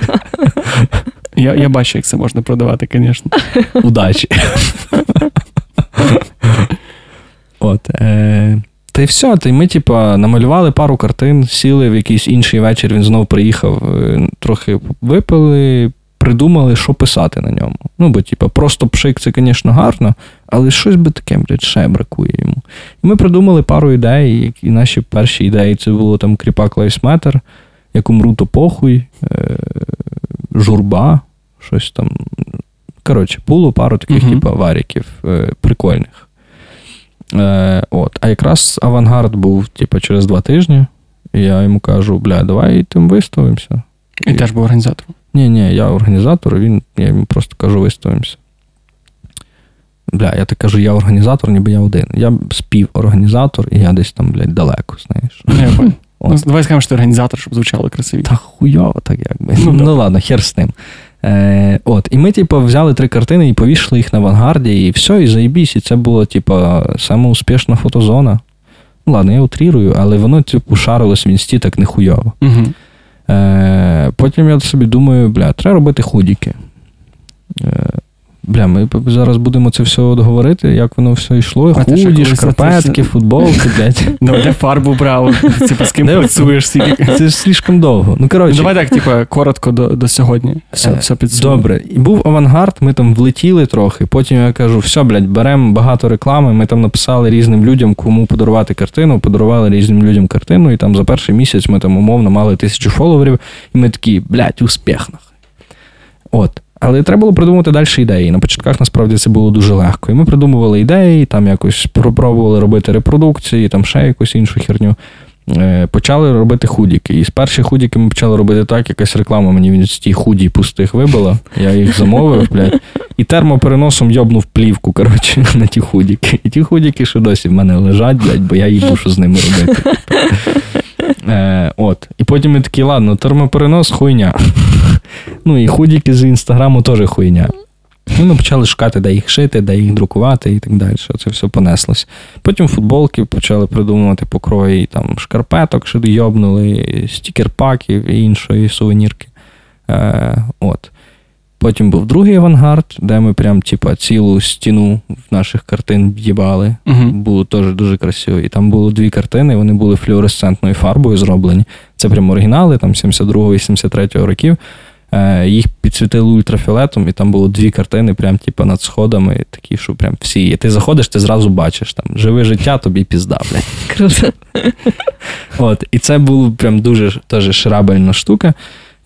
Я, я бачу, як це можна продавати, звісно. Удачі. От. Е, та й все. Та й ми, типа, намалювали пару картин, сіли в якийсь інший вечір, він знов приїхав, е, трохи випили, придумали, що писати на ньому. Ну, бо, типа, просто пшик це, звісно, гарно, але щось би таке, блядь, ще бракує йому. І ми придумали пару ідей, які наші перші ідеї це було там Кріпак Matter, як умру, то похуй, е, журба, щось там. Коротше, було пару таких, Мгм. типа, варіків е, прикольних. Е, от. А якраз авангард був, типу, через два тижні. І я йому кажу: бля, давай тим виставимося. І теж був організатором. Ні, ні, я організатор, він, я йому просто кажу, виставимося. Бля, я так кажу, я організатор, ніби я один. Я співорганізатор, і я десь там, блядь, далеко, знаєш. Ну. [laughs] Ну, давай скажемо, що ти організатор, щоб звучало красивіше. Та хуйово, так якби. Ну, Ну, ладно, хер з ним. Е, от, і ми, типу, взяли три картини і повішали їх на авангарді, і все, і заєбісь. І це була, типу, саме успішна фотозона. Ну, ладно, я утрірую, але воно, типу, шарилось в інсті так нехуйово. Угу. Е, потім я собі думаю, бля, треба робити худіки. Е, бля, ми зараз будемо це все говорити, як воно все йшло. Худі, шкарпетки, футболки, блядь. [laughs] Давай де фарбу брав, типу, з ким працюєш. Це ж слишком довго. Ну, Ну, коротше, Давай так, типу, коротко до, до сьогодні. Все, Е, все підсумуємо. Добре, і був авангард, ми там влетіли трохи. Потім я кажу: все, блядь, беремо багато реклами. Ми там написали різним людям, кому подарувати картину, подарували різним людям картину, і там за перший місяць ми там умовно мали тисячу фоловерів, і ми такі, блядь, успіх. нахуй. От. Але треба було придумати далі ідеї. На початках насправді це було дуже легко. І ми придумували ідеї, там якось пробували робити репродукції, там ще якусь іншу херню. Е, Почали робити худіки. І з перших худіки ми почали робити так, якась реклама мені від ті худі пустих вибила. Я їх замовив, блядь. І термопереносом йобнув плівку, коротше, на ті худіки. І ті худіки ще досі в мене лежать, блядь, бо я їбу, що з ними робити. Е, от. І потім ми такі, ладно, термоперенос хуйня. Ну і худіки з інстаграму теж хуйня. І ми почали шукати, де їх шити, де їх друкувати і так далі. Це все понеслось. Потім футболки почали придумувати покрої, там шкарпеток, що йобнули, стікер-паків і іншої сувенірки. Е, от. Потім був другий авангард, де ми прям типа, цілу стіну наших картин в'їбали. Угу. Було теж дуже красиво. І там було дві картини, вони були флюоресцентною фарбою зроблені. Це прям оригінали, там 72-го і 73-го років. Е, їх підсвітили ультрафіолетом, і там було дві картини, прям типу, над сходами, такі, що прям всі. І ти заходиш, ти зразу бачиш там живе життя, тобі пізда, блядь. [laughs] Круто. [laughs] От, і це було прям дуже теж шрабельна штука.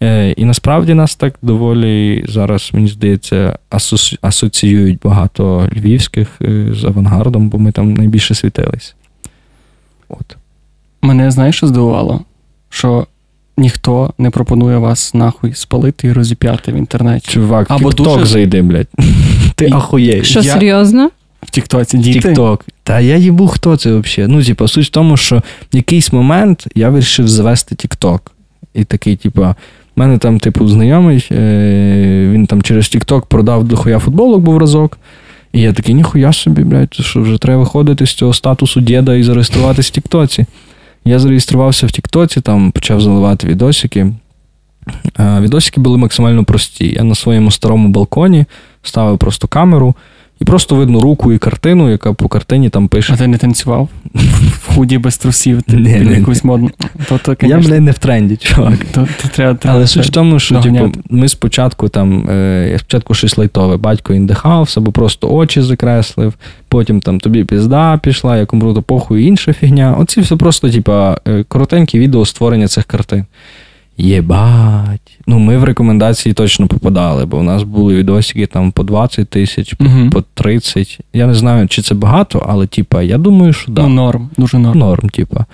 Е, і насправді нас так доволі зараз, мені здається, асоціюють багато львівських е, з авангардом, бо ми там найбільше світились. От. Мене знаєш, що здивувало? Що ніхто не пропонує вас нахуй спалити і розіп'яти в інтернеті. Чувак, Або дуже- зайди, блядь. [laughs] Ти І- ахуєш. Що, Я- серйозно? В Тіктоці діти. Тікток. Та я їбу, хто це взагалі. Ну, типа, суть в тому, що в якийсь момент я вирішив завести Тікток. І такий, типа, в мене там, типу, знайомий, е, він там через Тікток продав дохуя футболок був разок. І я такий, ніхуя собі, блядь, що вже треба виходити з цього статусу діда і зареєструватись в Тіктоці. Я зареєструвався в Тіктоці, там почав заливати відосики. Відосики були максимально прості. Я на своєму старому балконі ставив просто камеру, і просто видно руку і картину, яка по картині там пише. А ти не танцював? В худі без трусів, ти якусь модну. Я, блядь, не в тренді, чувак. Але суть в тому, що типу, ми спочатку там, е, я спочатку щось лайтове, батько індихався, або просто очі закреслив, потім там тобі пізда пішла, як умру, то похуй інша фігня. Оці все просто, типа, е, коротенькі відео створення цих картин. Єбать. Ну, ми в рекомендації точно попадали, бо у нас були відосики там по 20 тисяч, по, по 30. Я не знаю, чи це багато, але типа, я думаю, що да. Ну, норм, дуже норм. Норм, типа.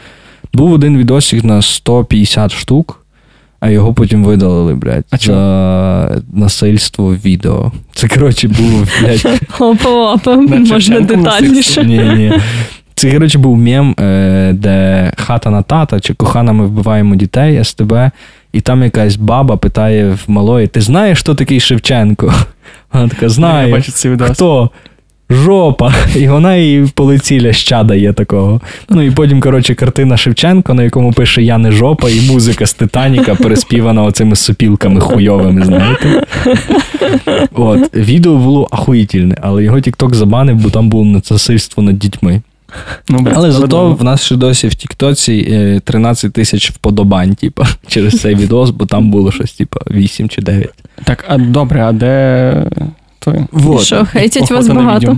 Був один відосик на 150 штук, а його потім видалили, блядь, А за насильство в відео. Це, коротше, було, блядь, [laughs] Опа-опа, можна детальніше. ні, ні. Це, коротше, був мем, е, де хата на тата чи кохана ми вбиваємо дітей, СТБ, і там якась баба питає в малої: ти знаєш, хто такий Шевченко? [laughs] Вона така, Я бачу цей відос. Хто? Жопа. [laughs] І вона їй по лиці ляща дає такого. Ну і потім, коротше, картина Шевченко, на якому пише Я не жопа, і музика з Титаніка переспівана оцими сопілками хуйовими, знаєте. От, відео було ахуїтельне, але його TikTok забанив, бо там було насильство над дітьми. Ну, блядь, Але зато в нас ще досі в Тіктоці е, 13 тисяч вподобань, типа, [laughs] через цей відос, бо там було щось, типа, 8 чи 9. Так, а добре, а де той? І Що, хейтять вас багато?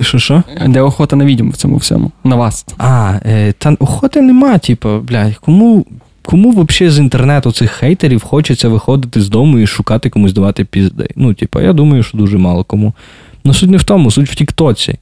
Що що? Де охота на відьом в цьому всьому? На вас. А, е, та охоти нема, типу, блядь, кому, кому взагалі з інтернету цих хейтерів хочеться виходити з дому і шукати комусь давати пізди? Ну, типу, я думаю, що дуже мало кому. Ну, суть не в тому, суть в Тіктоці.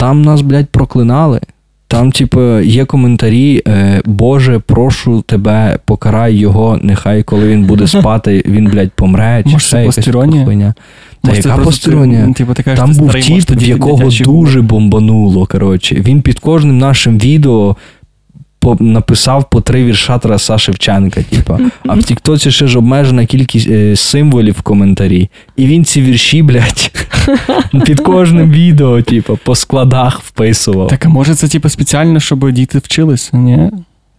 Там нас, блядь, проклинали. Там, типу, є коментарі: е, Боже, прошу тебе, покарай його, нехай коли він буде [laughs] спати, він, блядь, помре. Чи Може, ще якась хуйня. Та яка просто Типу, ти Там був тіп, в якого дуже бомбануло. Коротше. Він під кожним нашим відео по, написав по три вірша Тараса Шевченка. Типа. А в [laughs] Тіктоці ще ж обмежена кількість е, символів в коментарі. І він ці вірші, блядь, [laughs] під кожним відео, типа, по складах вписував. Так, а може це типу спеціально, щоб діти вчилися? Ні?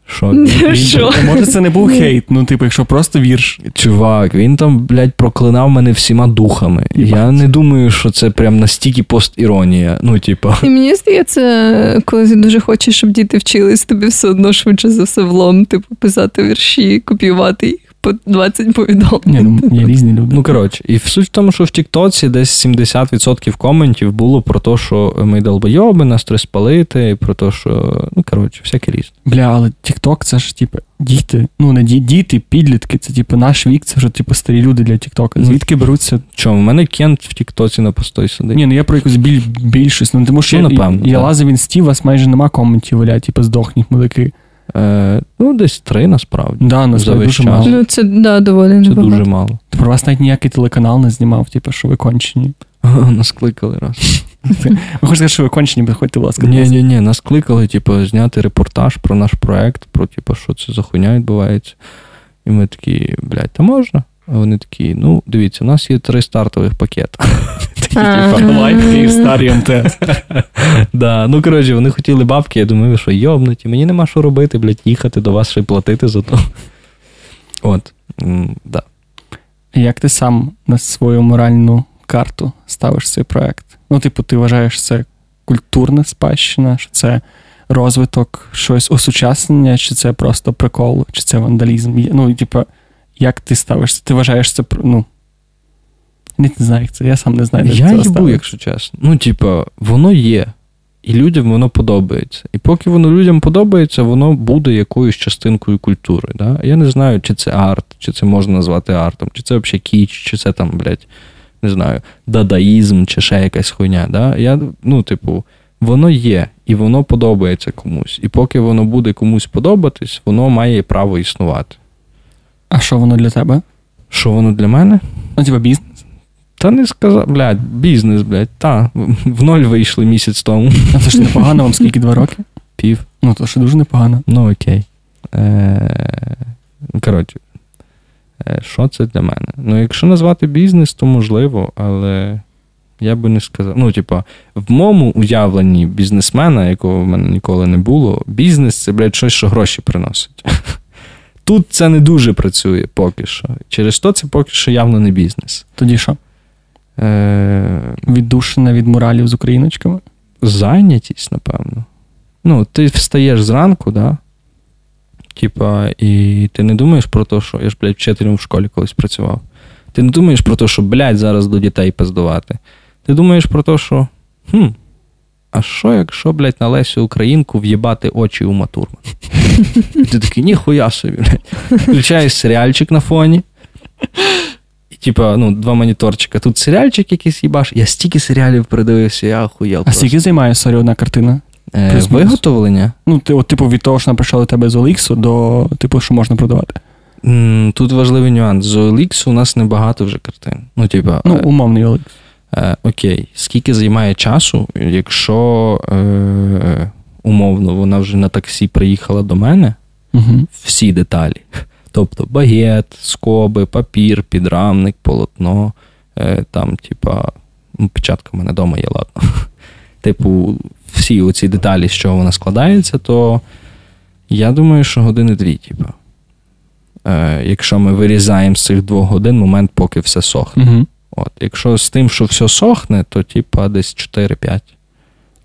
Що? Що? Він- Може, це не був хейт, ну, типу, якщо просто вірш. Чувак, він там, блядь, проклинав мене всіма духами. Я не думаю, що це прям настільки постіронія. Ну, типа. І мені здається, коли ти дуже хочеш, щоб діти вчились, тобі все одно швидше за все влом, типу, писати вірші, копіювати їх по 20 повідомлень. Ні, ну, є різні люди. Ну, коротше, і в суть в тому, що в Тіктоці десь 70% коментів було про те, що ми долбойоби, нас треба спалити, і про те, що, ну, коротше, всяке різне. Бля, але TikTok це ж, типу, діти. Ну, не ді- діти, підлітки, це, типу, наш вік, це вже, типу, старі люди для TikTok. Ну, Звідки беруться? Чому? У мене Кент в Тіктоці на постой сидить. Ні, ну я про якусь біль, більшість. Ну, тому що Ну, я, напевно, я так. лазив в інсті, у вас майже нема коментів, валя, типу, здохніть, мудаки. Е, ну, десь три насправді. Да, За насправді весь дуже час. мало. Ну, це да, доволі Це дуже мало. Про вас навіть ніякий телеканал не знімав, типу, що ви кончені. [laughs] Нас кликали раз. Ви хочете сказати, що ви кончені, приходьте, будь ласка. Ні, ні, ні, нас кликали, типу, зняти репортаж про наш проект, про типу, що це за хуйня відбувається. І ми такі, блядь, та можна? А вони такі, ну, дивіться, у нас є три стартових пакети. Київ старий МТС. [laughs] Да, ну коротше, вони хотіли бабки, я думаю, що йобнуті, мені нема що робити, блядь, їхати до вас ще й платити за то. [laughs] От, да. Як ти сам на свою моральну карту ставиш цей проект? Ну, типу, ти вважаєш це культурна спадщина, що це розвиток, щось осучаснення, чи це просто прикол, чи це вандалізм? Ну, типу, як ти ставишся? Ти вважаєш це ну. Не знаю, як це, я сам не знаю. як Я це їбу, якщо чесно. Ну, типа, воно є. І людям воно подобається. І поки воно людям подобається, воно буде якоюсь частинкою культури. Да? Я не знаю, чи це арт, чи це можна назвати артом, чи це взагалі кіч, чи це там, блядь, не знаю, дадаїзм, чи ще якась хуйня. Да? Я, ну, типу, воно є, і воно подобається комусь. І поки воно буде комусь подобатись, воно має право існувати. А що воно для тебе? Що воно для мене? Ну, типу, бізнес. Та не сказав, блядь, бізнес, блядь, та, в ноль вийшли місяць тому. А це ж непогано, вам скільки два роки? Пів. Ну, то що дуже непогано. Ну, окей. Е, коротше, е, що це для мене? Ну, якщо назвати бізнес, то можливо, але я би не сказав. Ну, типа, в моєму уявленні бізнесмена, якого в мене ніколи не було, бізнес це, блядь, щось, що гроші приносить. [laughs] Тут це не дуже працює поки що. Через то це поки що явно не бізнес. Тоді що? Е, Віддушина від моралів з україночками? зайнятість, напевно. Ну, ти встаєш зранку, да? Типа, і ти не думаєш про те, що я ж, блядь, вчителем в школі колись працював. Ти не думаєш про те, що, блядь, зараз до дітей пиздувати. Ти думаєш про те, що. Хм, а що, якщо, блядь, на Лесю Українку в'їбати очі у Матурман? [laughs] Ти такий, ніхуя собі, блядь. Включаєш серіальчик на фоні. Типа, ну, два моніторчика. Тут серіальчик якийсь їбаш. Я стільки серіалів передивився, я охуєв. А просто. скільки займає сорі одна картина? Е, виготовлення. Ну, ти, от, типу, від того, що прийшла до тебе з OLX до типу, що можна продавати. М, Тут важливий нюанс. З OLX у нас небагато вже картин. Ну, типа, Ну, е, умовний OLX. е, окей, скільки займає часу, якщо е, умовно вона вже на таксі приїхала до мене, Угу. всі деталі. Тобто багет, скоби, папір, підрамник, полотно, е, там, типа, ну, печатка в мене вдома є, ладно. [laughs] Типу, всі оці деталі, з чого вона складається, то я думаю, що години дві, типу. Е, якщо ми вирізаємо з цих двох годин момент, поки все сохне. Угу. От. Якщо з тим, що все сохне, то типа десь 4-5.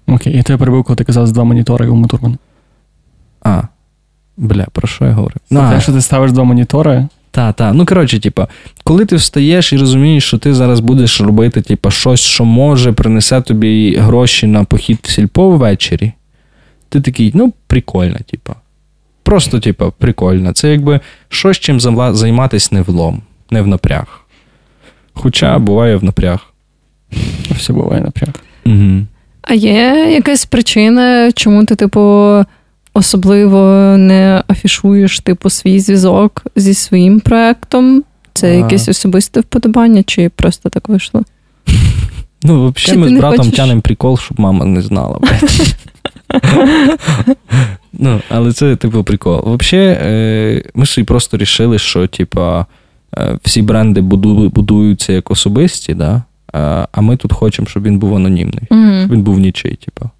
Окей, я тебе перебив, коли ти казав з два монітори у Матурман. А. Бля, про що я говорю? Ну, те, що ти ставиш два монітори, Та, та. Ну, коротше, типа, коли ти встаєш і розумієш, що ти зараз будеш робити, типа, щось, що може принесе тобі гроші на похід в сільпо ввечері, ти такий, ну, прикольно, типа. Просто, типа, прикольно. Це якби щось, чим займатись не в лом, не в напряг. Хоча буває в напряг. все буває напряг. Угу. А є якась причина, чому ти, типу, особливо не афішуєш, типу, свій зв'язок зі своїм проектом? Це А. якесь особисте вподобання, чи просто так вийшло? Ну, взагалі, ми з братом хочеш? тянемо прикол, щоб мама не знала. ну, але це, типу, прикол. Взагалі, е, ми собі просто рішили, що, типа, е, всі бренди будуються як особисті, да? а- а ми тут хочемо, щоб він був анонімний. Щоб він був нічий, типу.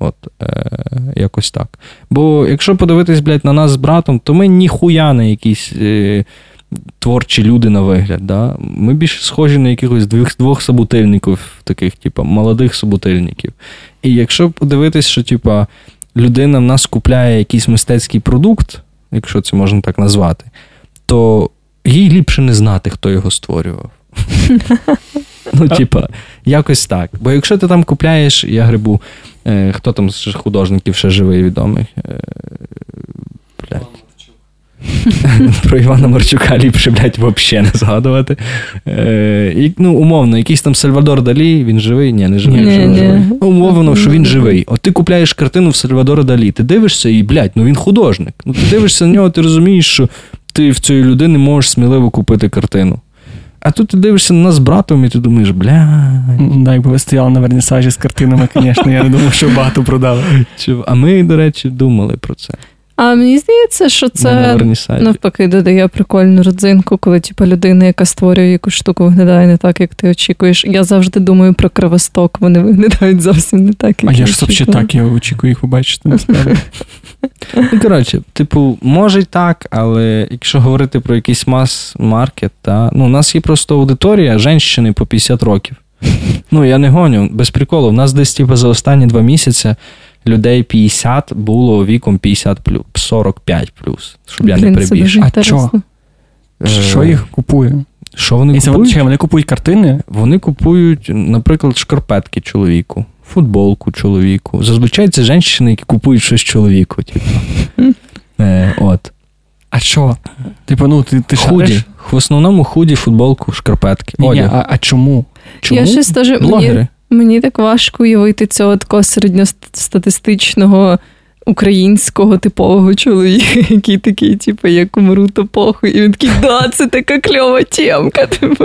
От, е, якось так. Бо якщо подивитись, блядь, на нас з братом, то ми ніхуя не якісь е, творчі люди на вигляд. Да? Ми більше схожі на якихось двох, двох собутильників, таких, типу, молодих собутильників. І якщо подивитись, що, типу, людина в нас купляє якийсь мистецький продукт, якщо це можна так назвати, то їй ліпше не знати, хто його створював. [laughs] [laughs] Ну, типа, якось так. Бо якщо ти там купляєш, я грибу, е, хто там з художників ще живий відомий? Е, блядь. [laughs] Про Івана Марчука ліпше, блядь, взагалі не згадувати. Е, і, ну, умовно, якийсь там Сальвадор Далі, він живий? Ні, не живий. Ні, що ні. живий. Ну, Умовно, що він живий. От ти купляєш картину в Сальвадора Далі, ти дивишся і, блядь, ну він художник. Ну, ти дивишся на нього, ти розумієш, що ти в цієї людини можеш сміливо купити картину. А тут ти дивишся на нас з братом, і ти думаєш, бля. Да, якби ви стояли на вернісажі з картинами, [laughs] звісно, я не думав, що багато продали. А ми, до речі, думали про це. А мені здається, що це навпаки додає прикольну родзинку, коли типу, людина, яка створює якусь штуку, виглядає не так, як ти очікуєш. Я завжди думаю про кривосток, вони виглядають зовсім не так, як А я ж взагалі так, я очікую їх побачити насправді. Ну, коротше, типу, може й так, але якщо говорити про якийсь мас-маркет, та, ну, у нас є просто аудиторія женщини по 50 років. Ну, я не гоню, без приколу. У нас десь, типу, за останні два місяці людей 50 було віком 50 плюс, 45 плюс, щоб я не прибільшив. А інтересно. Е, Що їх купує? Що вони І це купують? чекай, вони купують картини. Вони купують, наприклад, шкарпетки чоловіку, футболку чоловіку. Зазвичай це жінки, які купують щось чоловіку. Типу. Е, от. А що? Типу, ну ти, ти Худі. шариш? В основному худі, футболку, шкарпетки. Ні, ні, а, а чому? Чому? Я щось теж мені, Блогери. Мені так важко уявити цього такого середньостатистичного українського типового чоловіка, [laughs] який такий, типу, як умру, то похуй. І він такий, да, це така кльова тємка. [laughs] Типу.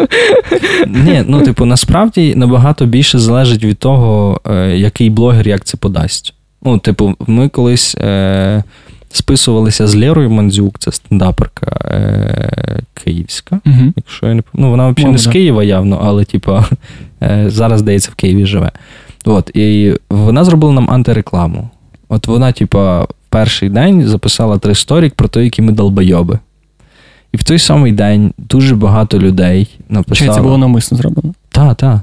Ні, ну, типу, насправді набагато більше залежить від того, е, який блогер як це подасть. Ну, типу, ми колись е, списувалися з Лерою Мандзюк, це стендаперка е, київська. Угу. Якщо я не ну, вона взагалі не з Києва явно, але типу, е, зараз, здається, в Києві живе. От, і вона зробила нам антирекламу. От вона, типа, перший день записала три сторік про те, які ми долбойоби. І в той самий день дуже багато людей Чи це було навмисно зроблено? Та, та.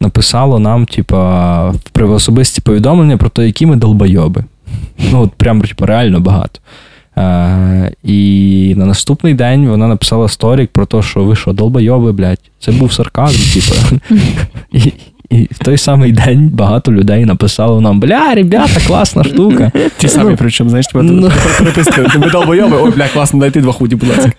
Написало нам, типа, в особисті повідомлення про те, які ми долбойоби. Ну, от прям, типу, реально багато. Е, і на наступний день вона написала сторік про те, що ви що, долбойоби, блядь. Це був сарказм, типу. [laughs] І, і в той самий день багато людей написало нам: бля, ребята, класна штука. Ті самі, причому, знаєш, тебе Ну. переписка. Ми долбойоби, ой, бля, класно, дайте два худі, будь ласка.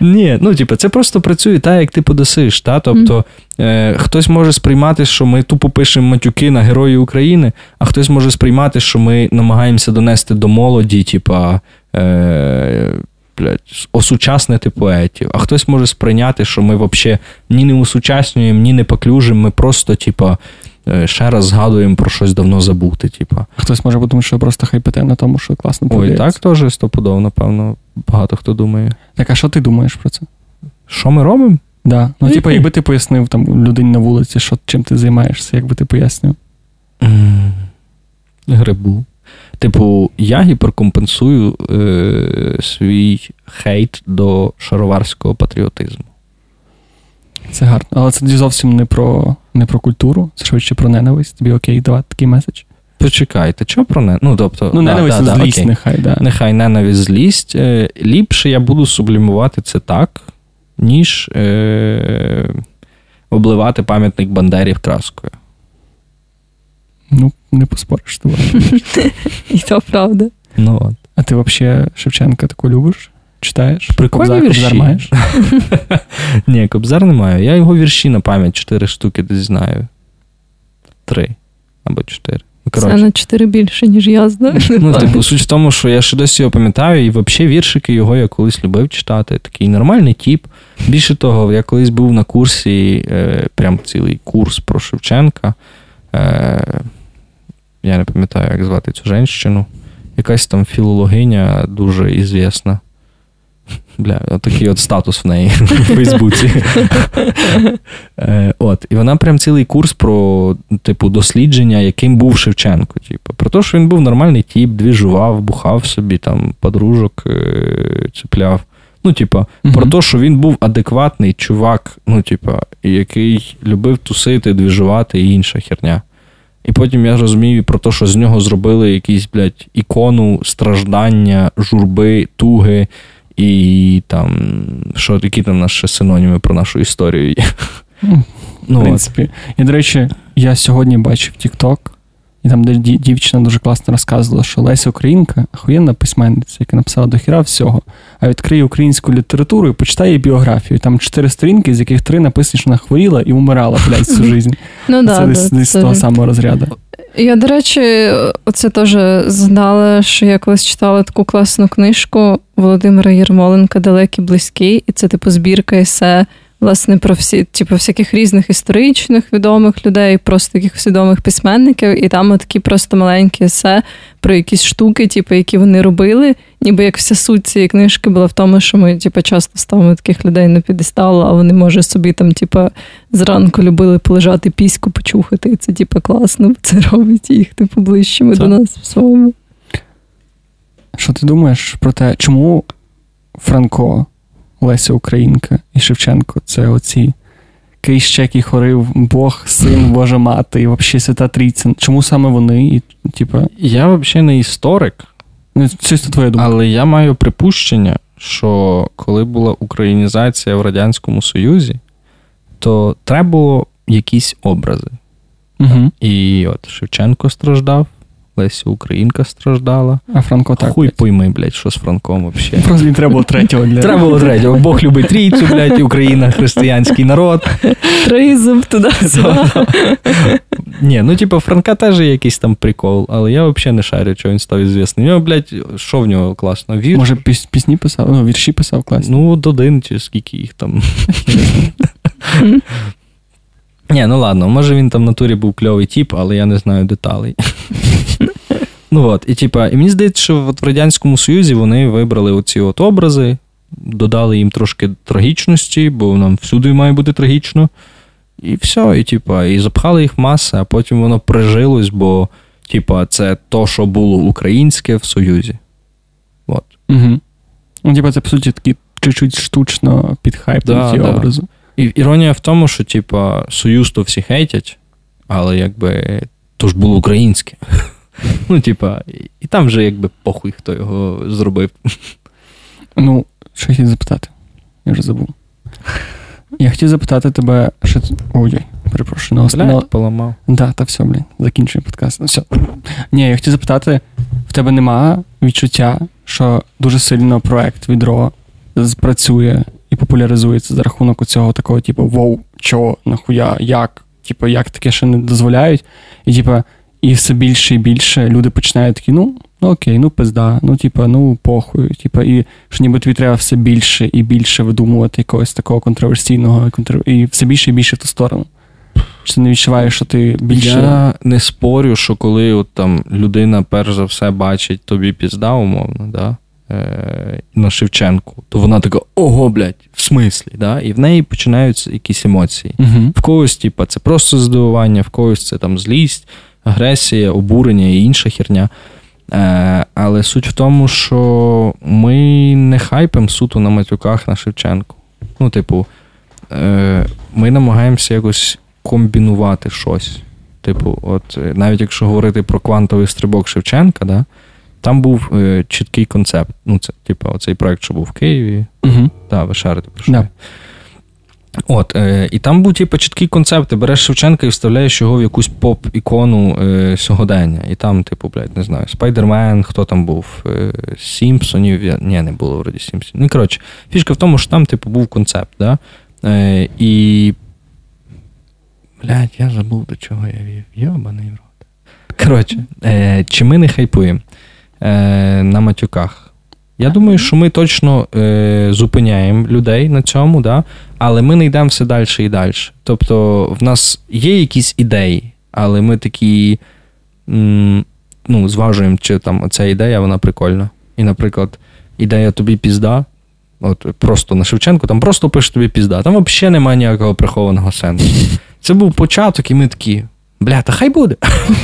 Ні, ну типу, це просто працює так, як ти подасиш. Та? Тобто е, хтось може сприймати, що ми тупо пишемо матюки на Герої України, а хтось може сприймати, що ми намагаємося донести до молоді, типа. Е, блядь, осучаснити поетів, а хтось може сприйняти, що ми взагалі ні не усучаснюємо, ні не поклюжимо, ми просто, типа, е, ще раз згадуємо про щось давно забути. Типа. Хтось може подумати, що просто хайпите на тому, що класно Ой, так теж стопудово, напевно, багато хто думає. Так, а що ти думаєш про це? Що ми робимо? Да. Ну, типу, якби ти пояснив там людині на вулиці, що чим ти займаєшся, якби ти пояснив. Грибу. Типу, я гіперкомпенсую е, свій хейт до шароварського патріотизму. Це гарно. Але це зовсім не про, не про культуру, це швидше про ненависть. Тобі окей давати такий меседж. Почекайте, що про не? Ну, тобто, Ну, ненависть, да, да, злість, окей. нехай, да. Нехай ненависть злість. Е, ліпше я буду сублімувати це так, ніж е, обливати пам'ятник Бандерів краскою. Ну, не поспориш з. [laughs] І то правда. Ну, от. А ти взагалі Шевченка таку любиш? Читаєш? Прикольні Кобзар- вірші. Кобзар маєш? [laughs] Ні, Кобзар не маю. Я його вірші на пам'ять чотири штуки десь знаю. Три або чотири. Коротше. Це на 4 більше, ніж я знаю. Ну, типу, суть в тому, що я ще досі його пам'ятаю, і взагалі віршики його я колись любив читати. Такий нормальний тіп. Більше того, я колись був на курсі, е, прям цілий курс про Шевченка. Я не пам'ятаю, як звати цю женщину. Якась там філологиня дуже ізвісна. [laughs] Бля, такий от статус в неї [laughs] в Фейсбуці. [laughs] Е, от, І вона прям цілий курс про, типу, дослідження, яким був Шевченко. Типу, Про те, що він був нормальний тіп, двіжував, бухав собі, там, подружок е, цепляв. Ну, типа, про те, що він був адекватний чувак, ну, типа, який любив тусити, двіжувати і інша херня. І потім я розумію про те, що з нього зробили якісь, блядь, ікону страждання, журби, туги. І там, що які там наші синоніми про нашу історію є. Ну, В принципі. І, до речі, я сьогодні бачив TikTok, і там, де дівчина дуже класно розказувала, що Леся Українка охуєнна письменниця, яка написала до хіра всього, а відкриє українську літературу і почитає її біографію. Там чотири сторінки, з яких три написані, що вона хворіла і умирала, блядь, всю життя. [laughs] Ну, Це десь з того самого розряду. Я, до речі, оце теж згадала, що я колись читала таку класну книжку Володимира Єрмоленка Далекий близький, і це типу збірка есе, власне, про всі, типу, всяких різних історичних відомих людей, просто таких відомих письменників, і там такі просто маленькі есе про якісь штуки, типу, які вони робили. Ніби як вся суть цієї книжки була в тому, що ми типу, часто ставимо таких людей на підестал, а вони, може, собі там, типу, зранку любили полежати піську, почухати. І це, типу, класно, це робить їх, типу, ближчими це... до нас в своєму. Що ти думаєш про те, чому Франко, Леся Українка і Шевченко це оці кейс який хорив Бог, син, Божа мати, і взагалі свята Трійця. Чому саме вони? І, типу... Я взагалі не історик. Ну, чисто твоя думка. Але я маю припущення, що коли була українізація в Радянському Союзі, то треба було якісь образи. Угу. І от Шевченко страждав, Леся Українка страждала. А Франко так. Хуй пойми, блядь, що з Франком взагалі. [laughs] Просто не треба було третього. Для... Треба було третього. Бог любить трійцю, блядь, Україна, християнський народ. Тризуб туди. [laughs] Ні, ну типу, Франка теж є якийсь там прикол, але я взагалі не шарю, що він став звісний. У нього, блядь, що в нього класно? Вір? Може, пісні писав, ну, вірші писав класно. Ну, от один чи скільки їх там. [laughs] Ні, ну ладно, може він там в натурі був кльовий тіп, але я не знаю деталей. [laughs] Ну от, і типа, і мені здається, що от в Радянському Союзі вони вибрали оці от образи, додали їм трошки трагічності, бо нам всюди має бути трагічно. І все, і типа, і запхали їх маси, а потім воно прижилось, бо, типа, це то, що було українське в Союзі. От. Угу. Ну, типа, це, по суті, такі чуть-чуть штучно підхайпнуті да, да. образи. І іронія в тому, що, типа, Союз то всі хейтять, але якби то ж було українське. Ну, типа, і там вже якби похуй, хто його зробив. Ну, що хотів запитати? Я вже забув. Я хотів запитати тебе, що. Ой, перепрошую, на останнє. поламав. Да, та все, блін, закінчуємо подкаст. Ну, все. Ні, я хотів запитати: в тебе нема відчуття, що дуже сильно проект відро спрацює і популяризується за рахунок цього такого, типу, воу, чого, нахуя, як? Типу, як таке ще не дозволяють? І, типу, і все більше і більше люди починають такі, ну, ну окей, ну пизда, ну, типа, ну похуй. Типа, і що ніби тобі треба все більше і більше видумувати якогось такого контроверсійного і все більше і більше в ту сторону. Чи ти не відчуваєш, що ти більше. Я не спорю, що коли от там людина перш за все бачить тобі пізда, умовно, да, е, на Шевченку, то вона така, ого, блядь, в смислі, да? і в неї починаються якісь емоції. uh В когось, типа, це просто здивування, в когось це там злість агресія, обурення і інша херня. Е, Але суть в тому, що ми не хайпимо суто на матюках на Шевченку. Ну, типу, е, ми намагаємося якось комбінувати щось. Типу, от навіть якщо говорити про квантовий стрибок Шевченка, да, там був е, чіткий концепт. Ну, це, типу, оцей проект, що був в Києві. Угу. Да, ви шарите про що. Да. От, е, І там був типу, чіткий концепт. Ти береш Шевченка і вставляєш його в якусь поп-ікону е, сьогодення. І там, типу, блядь, не знаю, Спайдермен, хто там був, е, Сімпсонів. Ні, не було вроді Сімпсонів. Ну, коротше, фішка в тому, що там, типу, був концепт. Да? Е, І. Блядь, я забув, до чого я вів. Йобаний рот. Коротше, е, чи ми не хайпуємо е, на матюках? Я думаю, що ми точно е, зупиняємо людей на цьому, да? але ми не йдемо все далі і далі. Тобто, в нас є якісь ідеї, але ми такі м, ну, зважуємо, чи там ця ідея, вона прикольна. І, наприклад, ідея тобі пізда. От просто на Шевченку, там просто пише тобі пізда. Там взагалі немає ніякого прихованого сенсу. Це був початок, і ми такі. Бля, та хай буде.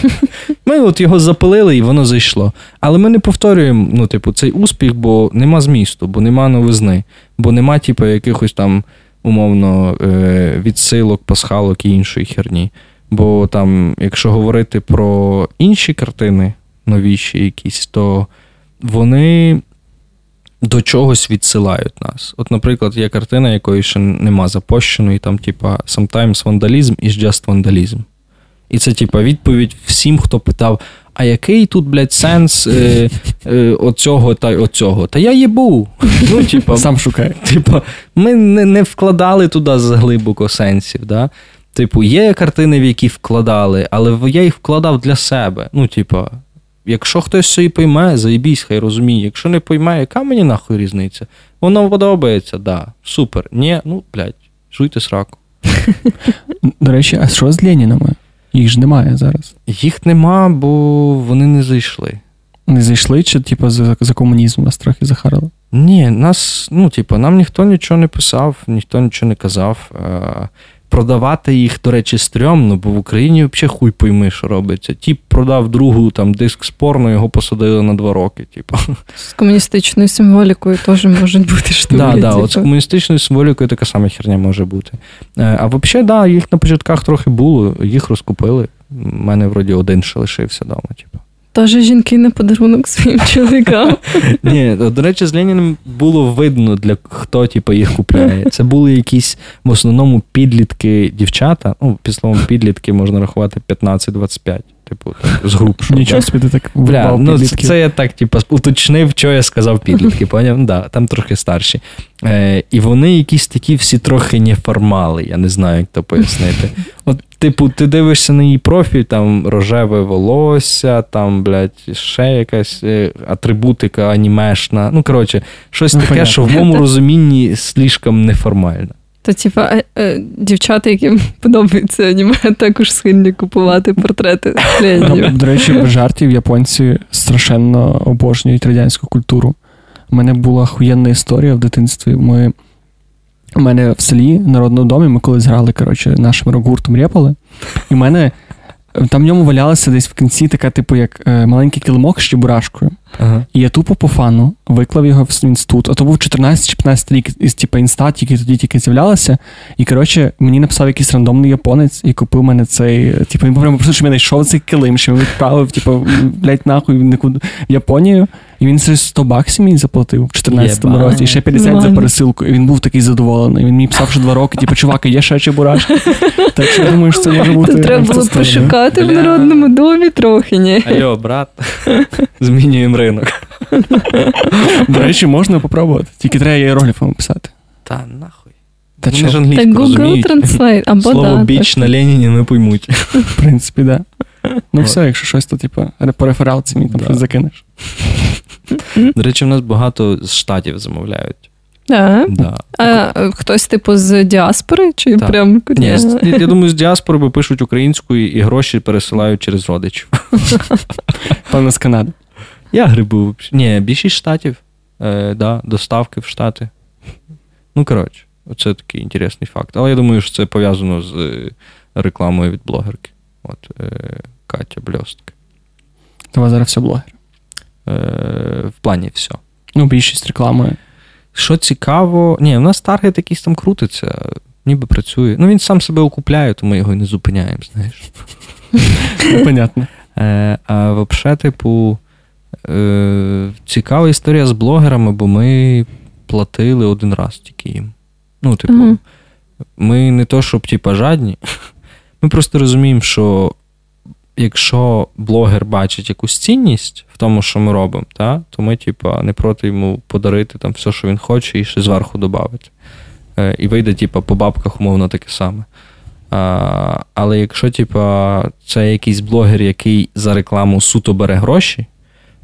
[laughs] Ми от його запалили, і воно зайшло. Але ми не повторюємо ну, типу, цей успіх, бо нема змісту, бо нема новизни, бо нема, типу, якихось там, умовно, е, відсилок, пасхалок і іншої херні. Бо там, якщо говорити про інші картини, новіші якісь, то вони до чогось відсилають нас. От, наприклад, є картина, якої ще нема запущеної, там, типа, sometimes vandalism is just vandalism. І це, типа, відповідь всім, хто питав: а який тут, блядь, сенс е, е, оцього та оцього? Та я їбу. Ну, типа, Сам шукає. Типа, ми не, не вкладали туди заглибоко сенсів. Да? Типу, є картини, в які вкладали, але я їх вкладав для себе. Ну, типа, якщо хтось собі пойме, заїбісь, хай розуміє. Якщо не пойме, яка мені нахуй різниця? Воно подобається, да, супер. Ні, ну, блядь, жуйте сраку. До речі, а що з Ленінами? Їх ж немає зараз. Їх нема, бо вони не зайшли. Не зайшли, чи типу, за, за комунізм нас трохи захарили? Ні, нас, ну, типу, нам ніхто нічого не писав, ніхто нічого не казав. Продавати їх, до речі, стрьомно, бо в Україні взагалі хуй пойми, що робиться. Тіп продав другу там диск спорно, його посадили на два роки. Типу. З комуністичною символікою теж можуть бути штуки. Да, да, от з типу. комуністичною символікою така сама херня може бути. Е, А взагалі, да, їх на початках трохи було, їх розкупили. У мене вроді один ще лишився вдома. Типу. Теж жінки на подарунок своїм [laughs] чоловікам. Ні, до речі, з Леніним було видно, для хто типу, їх купляє. Це були якісь в основному підлітки дівчата. Ну, під словом підлітки можна рахувати 15-25. Типу, так, з груп. Нічого собі ти так Бля, ну це, це я так, типу, уточнив, що я сказав підлітки, поняв? Ну, Да, там трохи старші. Е, і вони якісь такі всі трохи неформали, я не знаю, як то пояснити. От, типу, ти дивишся на її профіль, там рожеве волосся, там, блядь, ще якась е, атрибутика анімешна. Ну, коротше, щось Ну, таке, понятно. що в моєму розумінні слишком неформально. То, типа, е, е, дівчата, яким [laughs] подобається аніме, також схильні купувати портрети До речі, без жартів японці страшенно обожнюють радянську культуру. У мене була охуєнна історія в дитинстві. Ми... У мене в селі народному домі ми колись грали коротше, нашим рок-гуртом репали. І в мене там в ньому валялася десь в кінці така, типу, як е, маленький килимок з чебурашкою. Ага. І я тупо по фану виклав його в інститут. А то був 14 чи 15 рік із типу, інста, тільки тоді тільки з'являлася. І коротше, мені написав якийсь рандомний японець і купив мене цей. Типу, він прямо просто, що мене знайшов цей килим, що він відправив, типу, блядь, нахуй в нікуди в Японію. І він це 100 баксів мені заплатив в 14 Єбать. році, і ще 50 за пересилку. І він був такий задоволений. Він мені писав, що два роки, типу, чувак, є ще чебурашки. Так що я думаю, що це може бути. То треба було пошукати в народному домі трохи, ні? Алло, брат, [laughs] змінюємо ринок. [laughs] До речі, можна попробувати. Тільки треба іерогліфами писати. Та нахуй. Та Вони ж Так англійську Google розуміють. Translate, або Слово да. біч на Леніні не поймуть. В принципі, да. Ну От. все, якщо щось, то типу, по рефералці мені там Да. щось закинеш. До речі, в нас багато з штатів замовляють. Да. Да. А е, хтось, типу, з діаспори, чи Так. прям Ні, з- я я думаю, з діаспори бо пишуть українською і гроші пересилають через родичів. Певно, з Канади. Я грибу. Ні, більшість штатів. Е, да, доставки в штати. Ну, коротше, це такий інтересний факт. Але я думаю, що це пов'язано з е, рекламою від блогерки. От е, Катя Бльостка. У вас зараз все блогер. Е, в плані все. Ну, більшість реклами. Що цікаво, ні, в нас таргет якийсь там крутиться, ніби працює. Ну, він сам себе окупляє, то ми його і не зупиняємо, знаєш. Ну, понятно. Е, а взагалі, типу, е, цікава історія з блогерами, бо ми платили один раз тільки їм. Ну, типу, Мгм. ми не то, щоб типу, жадні. [laughs] Ми просто розуміємо, що якщо блогер бачить якусь цінність в тому, що ми робимо, та, то ми, типу, не проти йому подарити там все, що він хоче, і ще зверху додати. Е, і вийде, типу, по бабках умовно таке саме. А, Але якщо, типа, це якийсь блогер, який за рекламу суто бере гроші,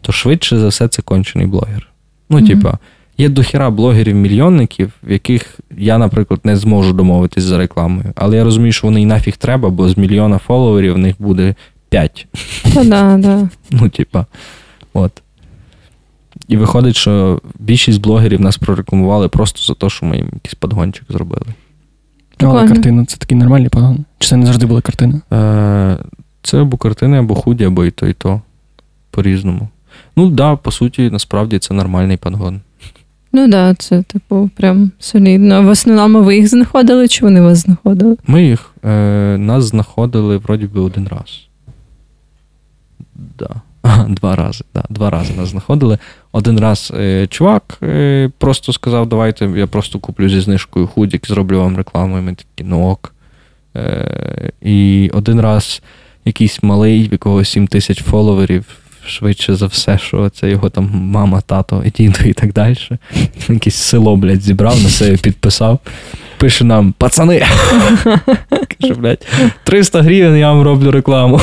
то швидше за все це кончений блогер. Ну, Мгм. типа, є дохіра блогерів-мільйонників, в яких я, наприклад, не зможу домовитись за рекламою. Але я розумію, що вони і нафіг треба, бо з мільйона фоловерів в них буде 5. Та да, да. [laughs] Ну, типа, от. І виходить, що більшість блогерів нас прорекламували просто за те, що ми їм якийсь подгончик зробили. Ну, але картина це такий нормальний погон. Чи це не завжди була картина? Е, це або картини, або худі, або і то, і то. По-різному. Ну, так, да, по суті, насправді це нормальний подгон. Ну так, да, це, типу, прям солідно. В основному ви їх знаходили, чи вони вас знаходили? Ми їх е, нас знаходили вроді би один раз. Да. [laughs] Два рази. Да, два рази нас знаходили. Один раз е, чувак е, просто сказав: давайте я просто куплю зі знижкою худік, зроблю вам рекламу. І ми такі, ну ок. Е, і один раз якийсь малий, в якого 7 тисяч фоловерів, швидше за все, що це його там мама, тато, і дідо і так далі. Якесь село, блядь, зібрав, на себе підписав. Пише нам, пацани. Каже, блядь, 300 гривень я вам роблю рекламу.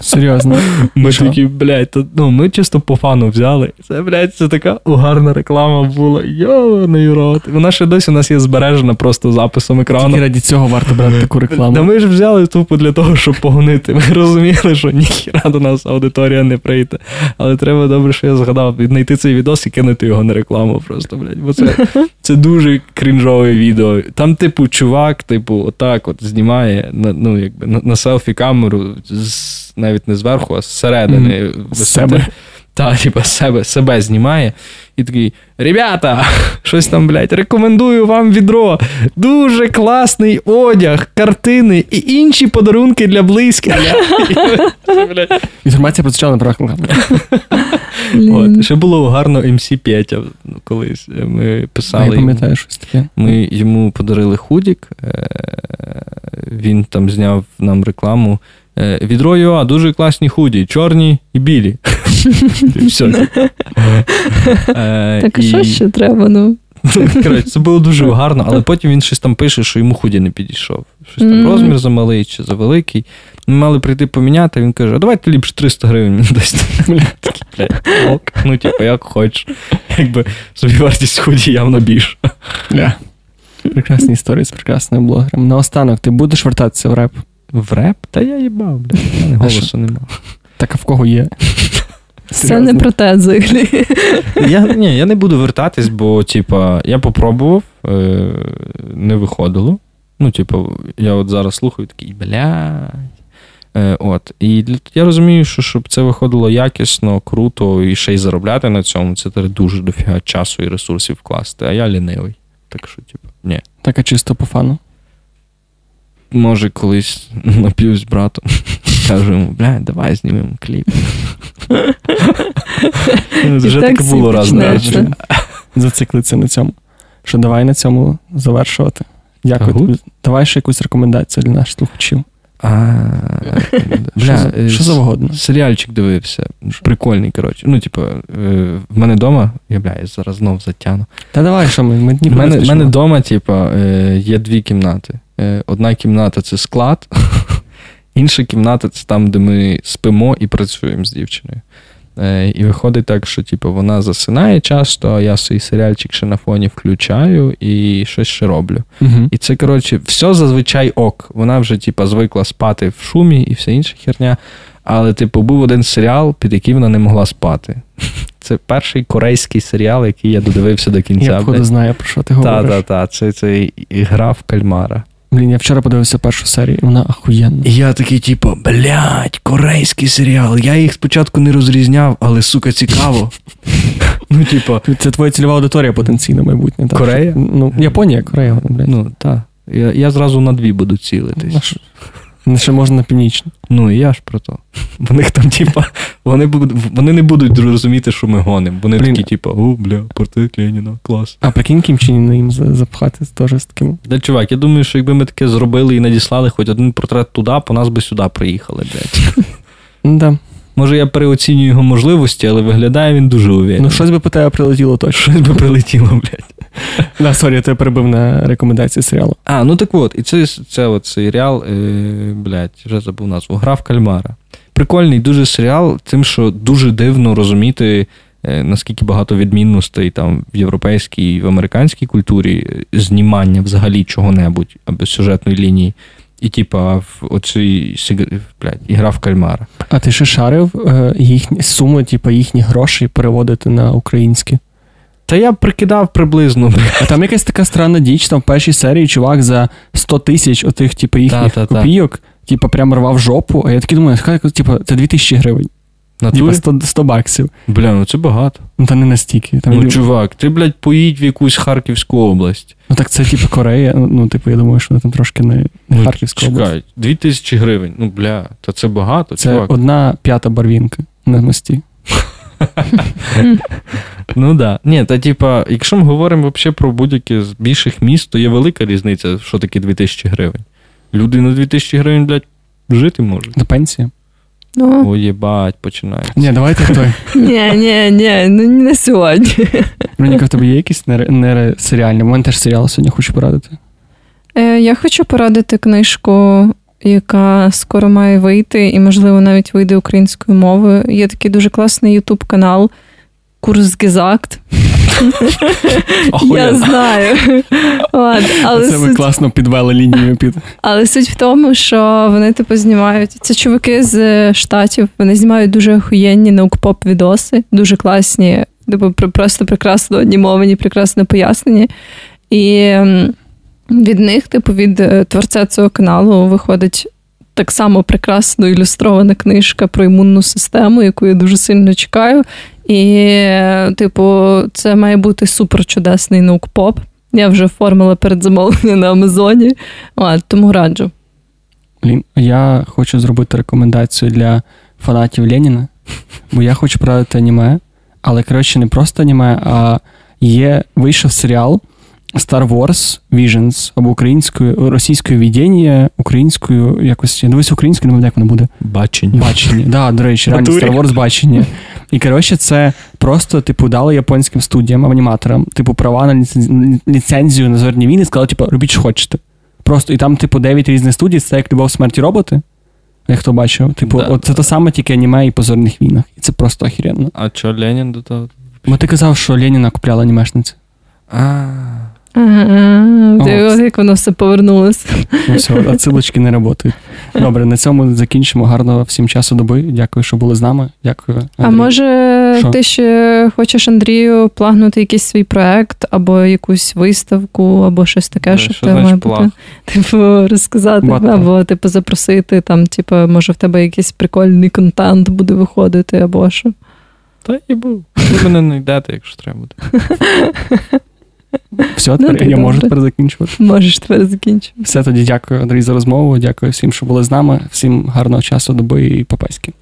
Серйозно. Ми такі, блядь, то, ну, ми чисто по фану взяли. Це, блядь, це така гарна реклама була. Йований рот. Вона ще досі у нас є збережена просто записом екрану. Тільки раді цього варто брати таку рекламу. Та ми ж взяли тупо для того, щоб погонити. Ми розуміли, що ніхіра до нас аудиторія не прийде. Але треба добре, що я згадав, знайти цей відос і кинути його на рекламу просто, блядь. Бо це, це дуже крінжове відео. Там, типу, чувак, типу, отак от знімає на, ну, якби, на, на селфі камеру з, навіть не зверху, а зсередини. З висоти. Та, типа, себе, себе знімає і такий: Ребята, [laughs] щось там, блядь, рекомендую вам відро. Дуже класний одяг, картини і інші подарунки для близьких. [laughs] Інформація прозвучала на правах. От, ще було гарно МС Петя ну, колись. е, Ми А, Я писали. пам'ятаю щось таке. Ми йому подарили худік, е, він там зняв нам рекламу. Е, Відро ЮА, дуже класні худі, чорні і білі. [laughs] Все. Е, Так, а і- що ще треба? Ну? Коротше, це було дуже гарно, але потім він щось там пише, що йому худі не підійшов. Щось там розмір замалий чи завеликий. Ми мали прийти поміняти, він каже: а давайте ліпше 300 гривень [laughs] ок. Ну, типу, як хочеш. Якби собі вартість худі явно більша. Прекрасні історії з прекрасним блогером. Наостанок, ти будеш вертатися в реп? В реп? Та я їбав, блядь. в мене голосу нема. Так а в кого є? Це не про те взагалі. Я, ні, я не буду вертатись, бо, типа, я попробував, е, не виходило. Ну, типу, я от зараз слухаю такий, блядь. Е, от. І для, я розумію, що щоб це виходило якісно, круто і ще й заробляти на цьому, це треба дуже дофіга часу і ресурсів вкласти. А я лінивий. Так що, типу, ні. Так а чисто по фану. Може, колись нап'юсь з братом, [laughs] скажу йому, блядь, давай знімемо кліп. [laughs] Ну, Вже так таке було раз. Зациклиться на цьому. Що давай на цьому завершувати. Дякую тобі. Давай ще якусь рекомендацію для наших слухачів. А, [laughs] Що Бля, за- що завгодно. Серіальчик дивився. Прикольний, коротше. Ну, типу, е, в мене вдома, я бля, я зараз знов затягну. Та давай, що ми, в мене вдома, типу, е, є дві кімнати. Е, Одна кімната це склад, [laughs] інша кімната це там, де ми спимо і працюємо з дівчиною. Е, І виходить так, що типу, вона засинає часто, а я свій серіальчик ще на фоні включаю і щось ще роблю. Мгм. І це, коротше, все зазвичай ок. Вона вже, типа, звикла спати в шумі і вся інша херня. Але, типу, був один серіал, під який вона не могла спати. [laughs] Це перший корейський серіал, який я додивився до кінця. Я походу знаю, про що ти говориш. та, та. Це, це гра в кальмара. Блін, я вчора подивився першу серію, і вона ахуєнна. І я такий, типу, блядь, корейський серіал. Я їх спочатку не розрізняв, але сука, цікаво. [laughs] Ну, типу, Це твоя цільова аудиторія потенційно майбутнє. Так? Корея? Ну, Японія, Корея, блядь. ну так. Я, я зразу на дві буду цілитись. Що? Ну, Ще можна на північну. Ну, і я ж про то. В них там, типа, вони, будуть- вони не будуть розуміти, що ми гонимо. Вони Блін. такі, типа, о, бля, портрет Леніна, клас. А прикинь, Кім Чен їм за- запхати теж з таким. Да, чувак, я думаю, що якби ми таке зробили і надіслали хоч один портрет туди, по нас би сюди приїхали, блядь. [laughs] Ну, да. Може, я переоцінюю його можливості, але виглядає він дуже уверенно. ну щось би по тебе прилетіло точно. Щось би прилетіло, блядь. [laughs] Да, сорі, тебе перебив на рекомендації серіалу. А, ну так от, і це, це от серіал, е, блядь, вже забув назву, Гра в кальмара. Прикольний дуже серіал, тим, що дуже дивно розуміти, е, наскільки багато відмінностей там в європейській і в американській культурі е, знімання взагалі чого-небудь або сюжетної лінії. І, типа, в оцій блядь, ігра в кальмара. А ти ще шарив е, їхні суми, типу, їхні гроші переводити на українські? Та я прикидав приблизно. А там якась така странна діч, там в першій серії чувак за 100 тисяч отих, типу, їхніх Та-та-та. копійок, типу, прям рвав жопу, а я такий думаю, типу, це 2000 гривень. Типу, 100, 100 баксів. Бля, ну це багато. Ну, та не настільки. Там, Ну, ну, чувак, ти, блядь, поїдь в якусь Харківську область. ну, так це, типу, Корея. Ну, типу, я думаю, що вона там трошки не, не Ну, Харківська область. Чекай, 2000 гривень. Ну, бля, та це багато, Це чувак. одна п'ята барвінка на мості. [laughs] Ну да. Ні, та типа, якщо ми говоримо взагалі про будь-яке з більших міст, то є велика різниця, що таке 2000 гривень. Люди на 2000 гривень, блядь, жити можуть. До пенсії. Ну, О, єбать, починається. Ні, давайте той. [laughs] ні, ні, ні, ну не сьогодні. [laughs] Вероніка, в тебе є якісь нере- нересеріальні? У мене теж серіал сьогодні хочу порадити. Е, Я хочу порадити книжку, яка скоро має вийти, і, можливо, навіть вийде українською мовою. Є такий дуже класний ютуб канал Курс Гезакт. [laughs] Я знаю. Але, Це ви класно підвели лінію під. але суть в тому, що вони типу знімають. Це чуваки з е, штатів. Вони знімають дуже охуєнні наукпоп відоси, дуже класні, типу, просто прекрасно анімовані, прекрасно пояснені. І від них, типу, від е, творця цього каналу виходить так само прекрасно ілюстрована книжка про імунну систему, яку я дуже сильно чекаю. І, типу, це має бути супер чудесний наукпоп. Я вже оформила передзамовлення на Амазоні, От, тому раджу. Блін, я хочу зробити рекомендацію для фанатів Леніна, бо я хочу порадити аніме, але коротше не просто аніме, а є вийшов серіал Star Wars Visions або українською, російською віддіння, українською якось. Я дивлюся українською, не пам'ятаю, як вона буде. Бачення. Бачення. Да, до речі, реально Star Wars бачення. І коротше, це просто, типу, дали японським студіям, аніматорам, типу, права на ліцензію на зорні війни, сказали, типу, робіть, що хочете. Просто і там, типу, 9 різних студій, це як любов смерті роботи. Як хто бачив, типу, Да. от це те саме, тільки аніме і по зорних війнах. І це просто охеренно. А що Ленін до того? Бо ти казав, що Леніна купляла анімешниці. А, Ага, О, як воно все повернулося. Ну все, отсилочки не працюють. Добре, на цьому закінчимо. Гарного всім часу доби. Дякую, що були з нами. Дякую. А може, Що? ти ще хочеш Андрію плагнути якийсь свій проект, або якусь виставку, або щось таке, Да, що що значить має бути. Типу, розказати, What або типу запросити, там, типу, може, в тебе якийсь прикольний контент буде виходити, або що. та і був. Ви мене знайдете, якщо треба буде. [laughs] Все, тепер Ну, я можу тепер закінчувати. Можеш тепер закінчити. Все тоді дякую, Андрій, за розмову. Дякую всім, що були з нами. Всім гарного часу, доби і попаськи.